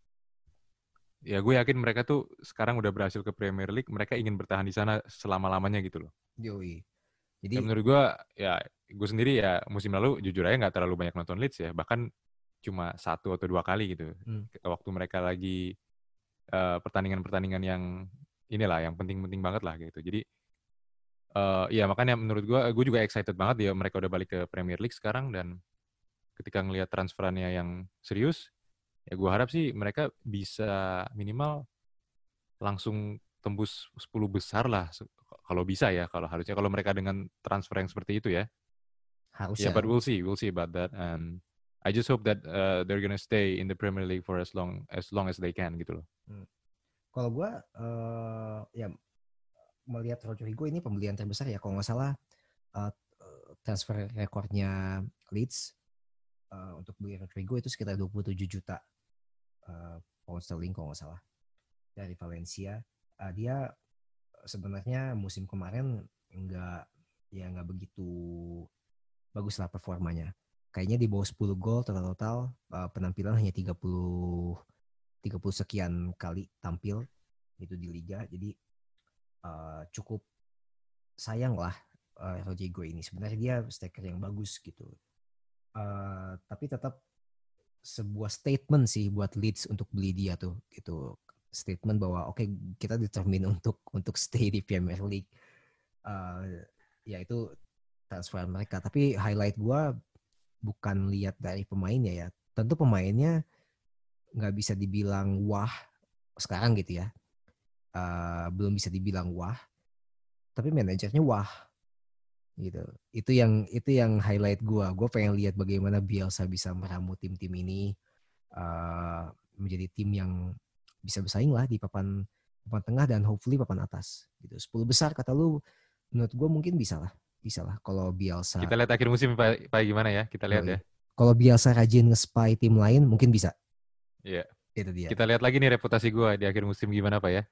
Ya gue yakin mereka tuh sekarang udah berhasil ke Premier League, mereka ingin bertahan di sana selama-lamanya gitu loh. Yoi. Jadi ya, menurut gue ya gue sendiri ya musim lalu jujur aja nggak terlalu banyak nonton Leeds ya, bahkan cuma satu atau dua kali gitu. Hmm. Waktu mereka lagi pertandingan pertandingan-pertandingan yang inilah yang penting-penting banget lah gitu. Jadi uh, ya makanya menurut gue, gue juga excited banget ya mereka udah balik ke Premier League sekarang dan ketika ngelihat transferannya yang serius, ya gue harap sih mereka bisa minimal langsung tembus 10 besar lah kalau bisa ya kalau harusnya kalau mereka dengan transfer yang seperti itu ya. Harusnya. Ya, yeah, but we'll see, we'll see about that and I just hope that uh, they're gonna stay in the Premier League for as long as long as they can gitu loh. Hmm. Kalau gue uh, ya melihat Rodrigo ini pembelian terbesar ya kalau nggak salah uh, transfer rekornya Leeds uh, untuk beli Rodrigo itu sekitar 27 juta uh, pound sterling kalau nggak salah dari Valencia. Uh, dia sebenarnya musim kemarin nggak ya nggak begitu bagus lah performanya kayaknya di bawah 10 gol total total uh, penampilan hanya 30 30 sekian kali tampil itu di liga jadi uh, cukup sayang lah uh, Rodrigo ini. Sebenarnya dia striker yang bagus gitu. Uh, tapi tetap sebuah statement sih buat Leeds untuk beli dia tuh gitu statement bahwa oke okay, kita determine untuk untuk stay di Premier League uh, ya itu transfer mereka tapi highlight gua bukan lihat dari pemainnya ya. Tentu pemainnya nggak bisa dibilang wah sekarang gitu ya. Uh, belum bisa dibilang wah tapi manajernya wah gitu. Itu yang itu yang highlight gue gue pengen lihat bagaimana Bielsa bisa meramu tim-tim ini uh, menjadi tim yang bisa bersaing lah di papan papan tengah dan hopefully papan atas gitu. 10 besar kata lu menurut gue mungkin bisa lah bisa lah kalau Bielsa kita lihat akhir musim pak, pak gimana ya kita lihat oh, ya kalau Bielsa rajin nge-spy tim lain mungkin bisa iya yeah. itu dia kita lihat lagi nih reputasi gue di akhir musim gimana pak ya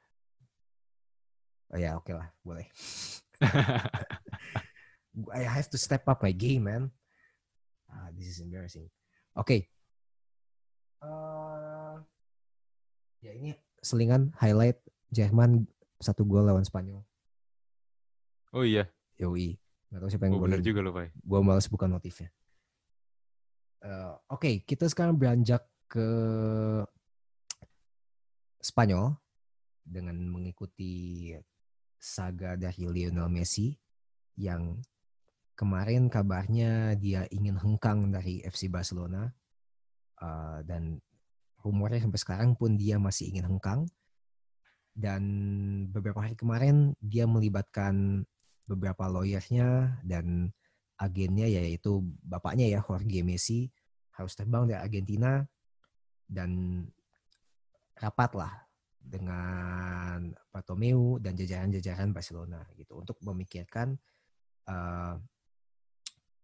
oh ya oke okay lah boleh I have to step up my game, man. Ah, this is embarrassing. Oke. Okay. Uh, ya ini selingan highlight Jerman satu gol lawan Spanyol. Oh iya. Yoi. Gak tahu siapa yang oh, bener juga loh, Pak. Gue males buka notifnya. Uh, Oke, okay, kita sekarang beranjak ke Spanyol dengan mengikuti saga dari Lionel Messi yang kemarin kabarnya dia ingin hengkang dari FC Barcelona uh, dan rumornya sampai sekarang pun dia masih ingin hengkang dan beberapa hari kemarin dia melibatkan beberapa lawyernya dan agennya yaitu bapaknya ya Jorge Messi harus terbang dari Argentina dan rapatlah dengan Bartomeu dan jajaran-jajaran Barcelona gitu untuk memikirkan uh,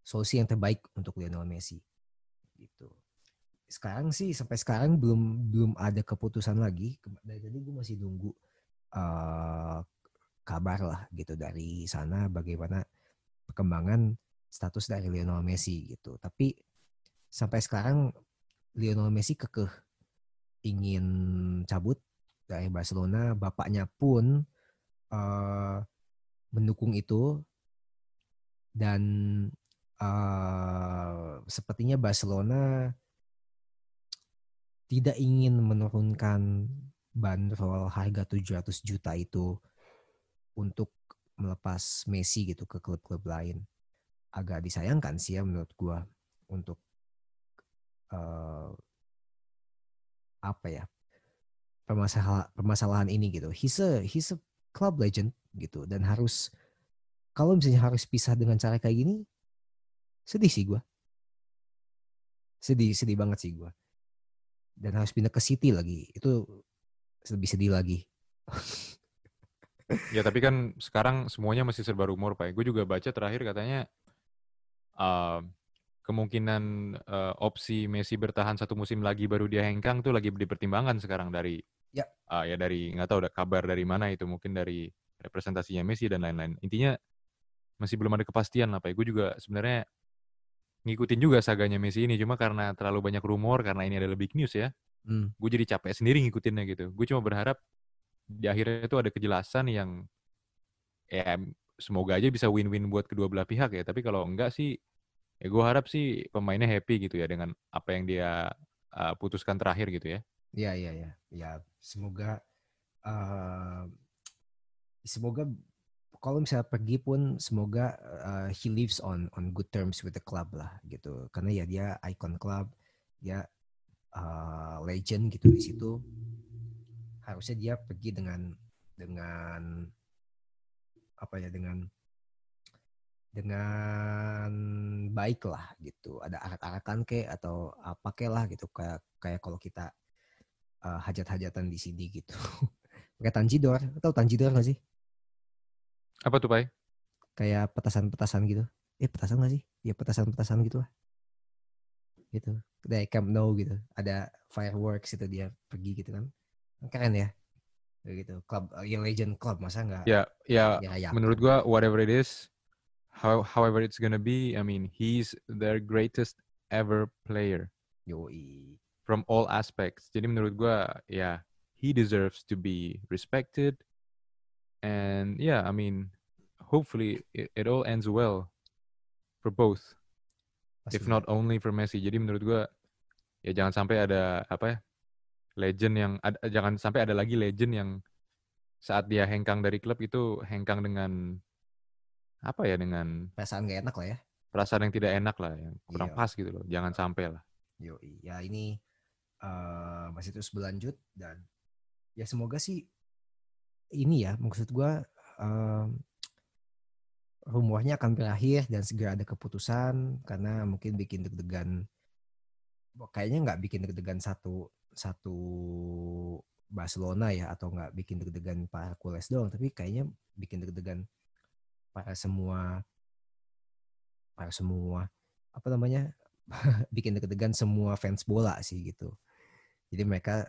solusi yang terbaik untuk Lionel Messi gitu. Sekarang sih sampai sekarang belum belum ada keputusan lagi. Dari tadi gue masih nunggu uh, kabar lah gitu dari sana bagaimana perkembangan status dari Lionel Messi gitu. Tapi sampai sekarang Lionel Messi kekeh ingin cabut dari Barcelona. Bapaknya pun uh, mendukung itu dan uh, sepertinya Barcelona tidak ingin menurunkan bandrol harga 700 juta itu untuk melepas Messi gitu ke klub-klub lain. Agak disayangkan sih ya menurut gua untuk uh, apa ya permasalahan permasalahan ini gitu. He's a he's a club legend gitu dan harus kalau misalnya harus pisah dengan cara kayak gini Sedih sih gue. Sedih, sedih banget sih gue. Dan harus pindah ke City lagi. Itu lebih sedih lagi. ya tapi kan sekarang semuanya masih serba rumor Pak. Gue juga baca terakhir katanya uh, kemungkinan uh, opsi Messi bertahan satu musim lagi baru dia hengkang tuh lagi dipertimbangkan sekarang dari ya uh, ya dari nggak tahu ada kabar dari mana itu mungkin dari representasinya Messi dan lain-lain. Intinya masih belum ada kepastian lah Pak. Gue juga sebenarnya ngikutin juga saganya Messi ini cuma karena terlalu banyak rumor karena ini adalah big news ya hmm. gue jadi capek sendiri ngikutinnya gitu gue cuma berharap di akhirnya itu ada kejelasan yang ya semoga aja bisa win-win buat kedua belah pihak ya. Tapi kalau enggak sih ya gue harap sih pemainnya happy gitu ya dengan apa yang dia uh, putuskan terakhir gitu ya. Iya iya iya. Ya semoga uh, semoga kalau misalnya pergi pun semoga uh, he lives on on good terms with the club lah gitu. Karena ya dia icon club dia uh, legend gitu di situ harusnya dia pergi dengan dengan apa ya dengan dengan baik lah gitu ada arak-arakan ke atau apa ke lah gitu kayak kayak kalau kita uh, hajat-hajatan di sini gitu kayak Tanjidor atau Tanjidor gak sih apa tuh, Pai? Kayak petasan-petasan gitu. Eh, petasan gak sih? Ya petasan-petasan gitu lah. Gitu. Dari Camp Nou gitu. Ada fireworks itu dia pergi gitu kan. Keren ya. gitu. Club, ya legend club masa nggak? Ya, ya, ya, ya. Menurut gua whatever it is, how, however it's gonna be, I mean, he's their greatest ever player. Yoi. From all aspects. Jadi menurut gua, ya, he deserves to be respected, and yeah, I mean, hopefully it, it all ends well for both. Pasti if not only for Messi. Jadi menurut gue ya jangan sampai ada apa ya legend yang ada, jangan sampai ada lagi legend yang saat dia hengkang dari klub itu hengkang dengan apa ya dengan perasaan gak enak lah ya. perasaan yang tidak enak lah yang kurang iya. pas gitu loh. Jangan sampai lah. Yo ya ini uh, masih terus berlanjut dan ya semoga sih ini ya maksud gue uh, rumornya akan berakhir dan segera ada keputusan karena mungkin bikin deg-degan kayaknya nggak bikin deg-degan satu satu Barcelona ya atau nggak bikin deg-degan para Kules doang tapi kayaknya bikin deg-degan para semua para semua apa namanya bikin deg-degan semua fans bola sih gitu. Jadi mereka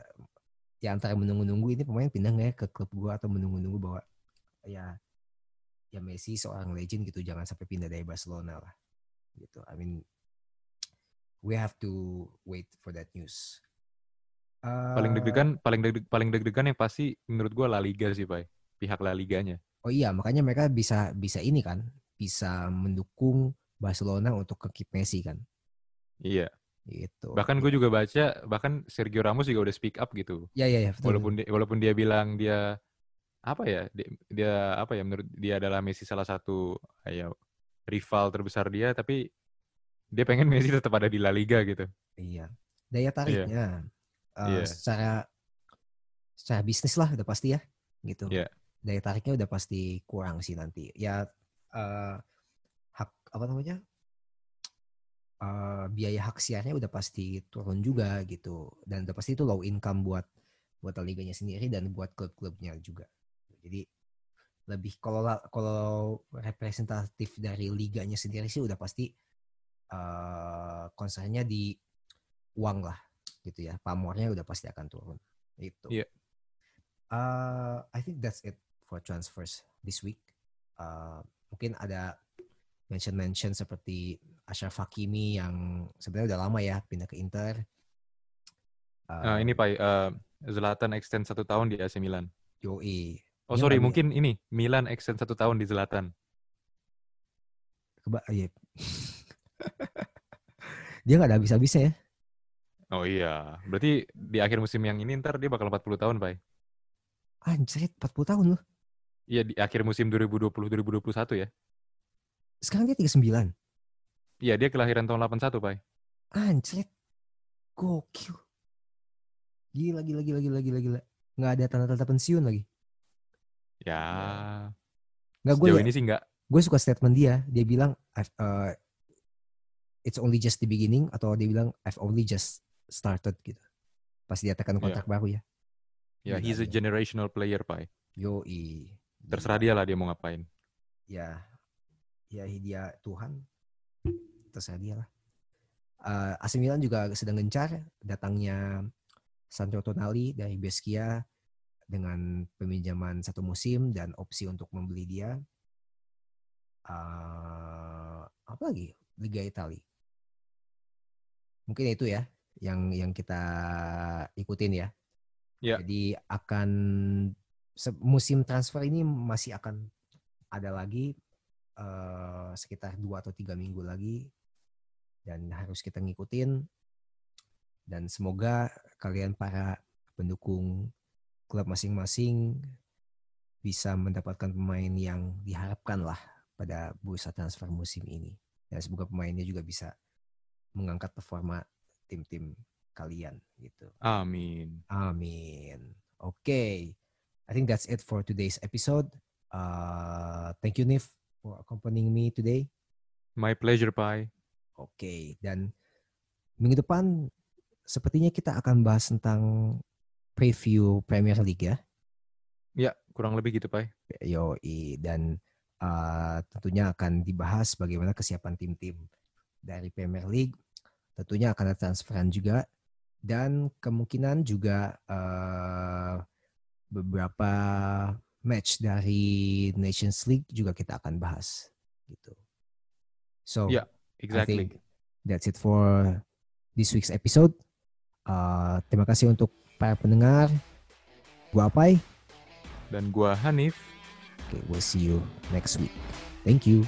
ya antara menunggu-nunggu ini pemain pindah nggak ya ke klub gua atau menunggu-nunggu bahwa ya ya Messi seorang legend gitu jangan sampai pindah dari Barcelona lah gitu. I mean we have to wait for that news uh, paling deg-degan paling deg paling deg-degan yang pasti menurut gue La Liga sih pak pihak La Liganya. Oh iya makanya mereka bisa bisa ini kan bisa mendukung Barcelona untuk ke keep Messi kan. Iya. Gitu. Bahkan gue juga baca bahkan Sergio Ramos juga udah speak up gitu. Ya ya ya walaupun dia, walaupun dia bilang dia apa ya dia, dia apa ya menurut dia adalah Messi salah satu ya rival terbesar dia tapi dia pengen Messi tetap ada di La Liga gitu. Iya. Daya tariknya. Yeah. Uh, yeah. secara secara bisnis lah udah pasti ya gitu. Yeah. Daya tariknya udah pasti kurang sih nanti. Ya uh, hak apa namanya? Uh, biaya hak siarnya udah pasti turun juga gitu dan udah pasti itu low income buat buat liganya sendiri dan buat klub-klubnya juga. Jadi lebih kalau kalau representatif dari liganya sendiri sih udah pasti uh, concernnya di uang lah gitu ya pamornya udah pasti akan turun itu yeah. uh, I think that's it for transfers this week uh, mungkin ada mention-mention seperti Ashraf Hakimi yang sebenarnya udah lama ya pindah ke Inter uh, uh, ini pak uh, Zlatan extend satu tahun di AC Milan Yoi Oh ya, sorry, mungkin ini Milan extend satu tahun di Selatan. Keba iya. dia nggak ada habis-habisnya ya. Oh iya, berarti di akhir musim yang ini ntar dia bakal 40 tahun, Pak. Anjir, 40 tahun loh. Iya, di akhir musim 2020-2021 ya. Sekarang dia 39. Iya, dia kelahiran tahun 81, Pak. Anjir. Gokil. Gila, gila, gila, gila, gila, gila. Nggak ada tanda-tanda pensiun lagi. Ya. Nggak gue ya, ini sih nggak. Gue suka statement dia. Dia bilang uh, it's only just the beginning atau dia bilang I've only just started gitu. Pas dia tekan kontrak yeah. baru ya. Ya, yeah, he's a generational player, Pai. Yo, i. Terserah dia lah dia mau ngapain. Ya, ya dia Tuhan. Terserah dia lah. Uh, AC Milan juga sedang gencar datangnya Sandro Tonali dari Beskia dengan peminjaman satu musim dan opsi untuk membeli dia. Uh, apa lagi? Liga Italia. Mungkin itu ya yang yang kita ikutin ya. Yeah. Jadi akan musim transfer ini masih akan ada lagi uh, sekitar dua atau tiga minggu lagi dan harus kita ngikutin dan semoga kalian para pendukung klub masing-masing bisa mendapatkan pemain yang diharapkan lah pada bursa transfer musim ini. Dan semoga pemainnya juga bisa mengangkat performa tim-tim kalian gitu. Amin. Amin. Oke. Okay. I think that's it for today's episode. Uh, thank you Nif for accompanying me today. My pleasure, Pai. Oke, okay. dan minggu depan sepertinya kita akan bahas tentang preview Premier League ya. Ya, kurang lebih gitu, Pak. Yo, dan uh, tentunya akan dibahas bagaimana kesiapan tim-tim dari Premier League. Tentunya akan ada transferan juga dan kemungkinan juga uh, beberapa match dari Nations League juga kita akan bahas gitu. So, yeah, exactly. I think that's it for this week's episode. Uh, terima kasih untuk para pendengar. Gua Apai. Dan gua Hanif. Okay, we'll see you next week. Thank you.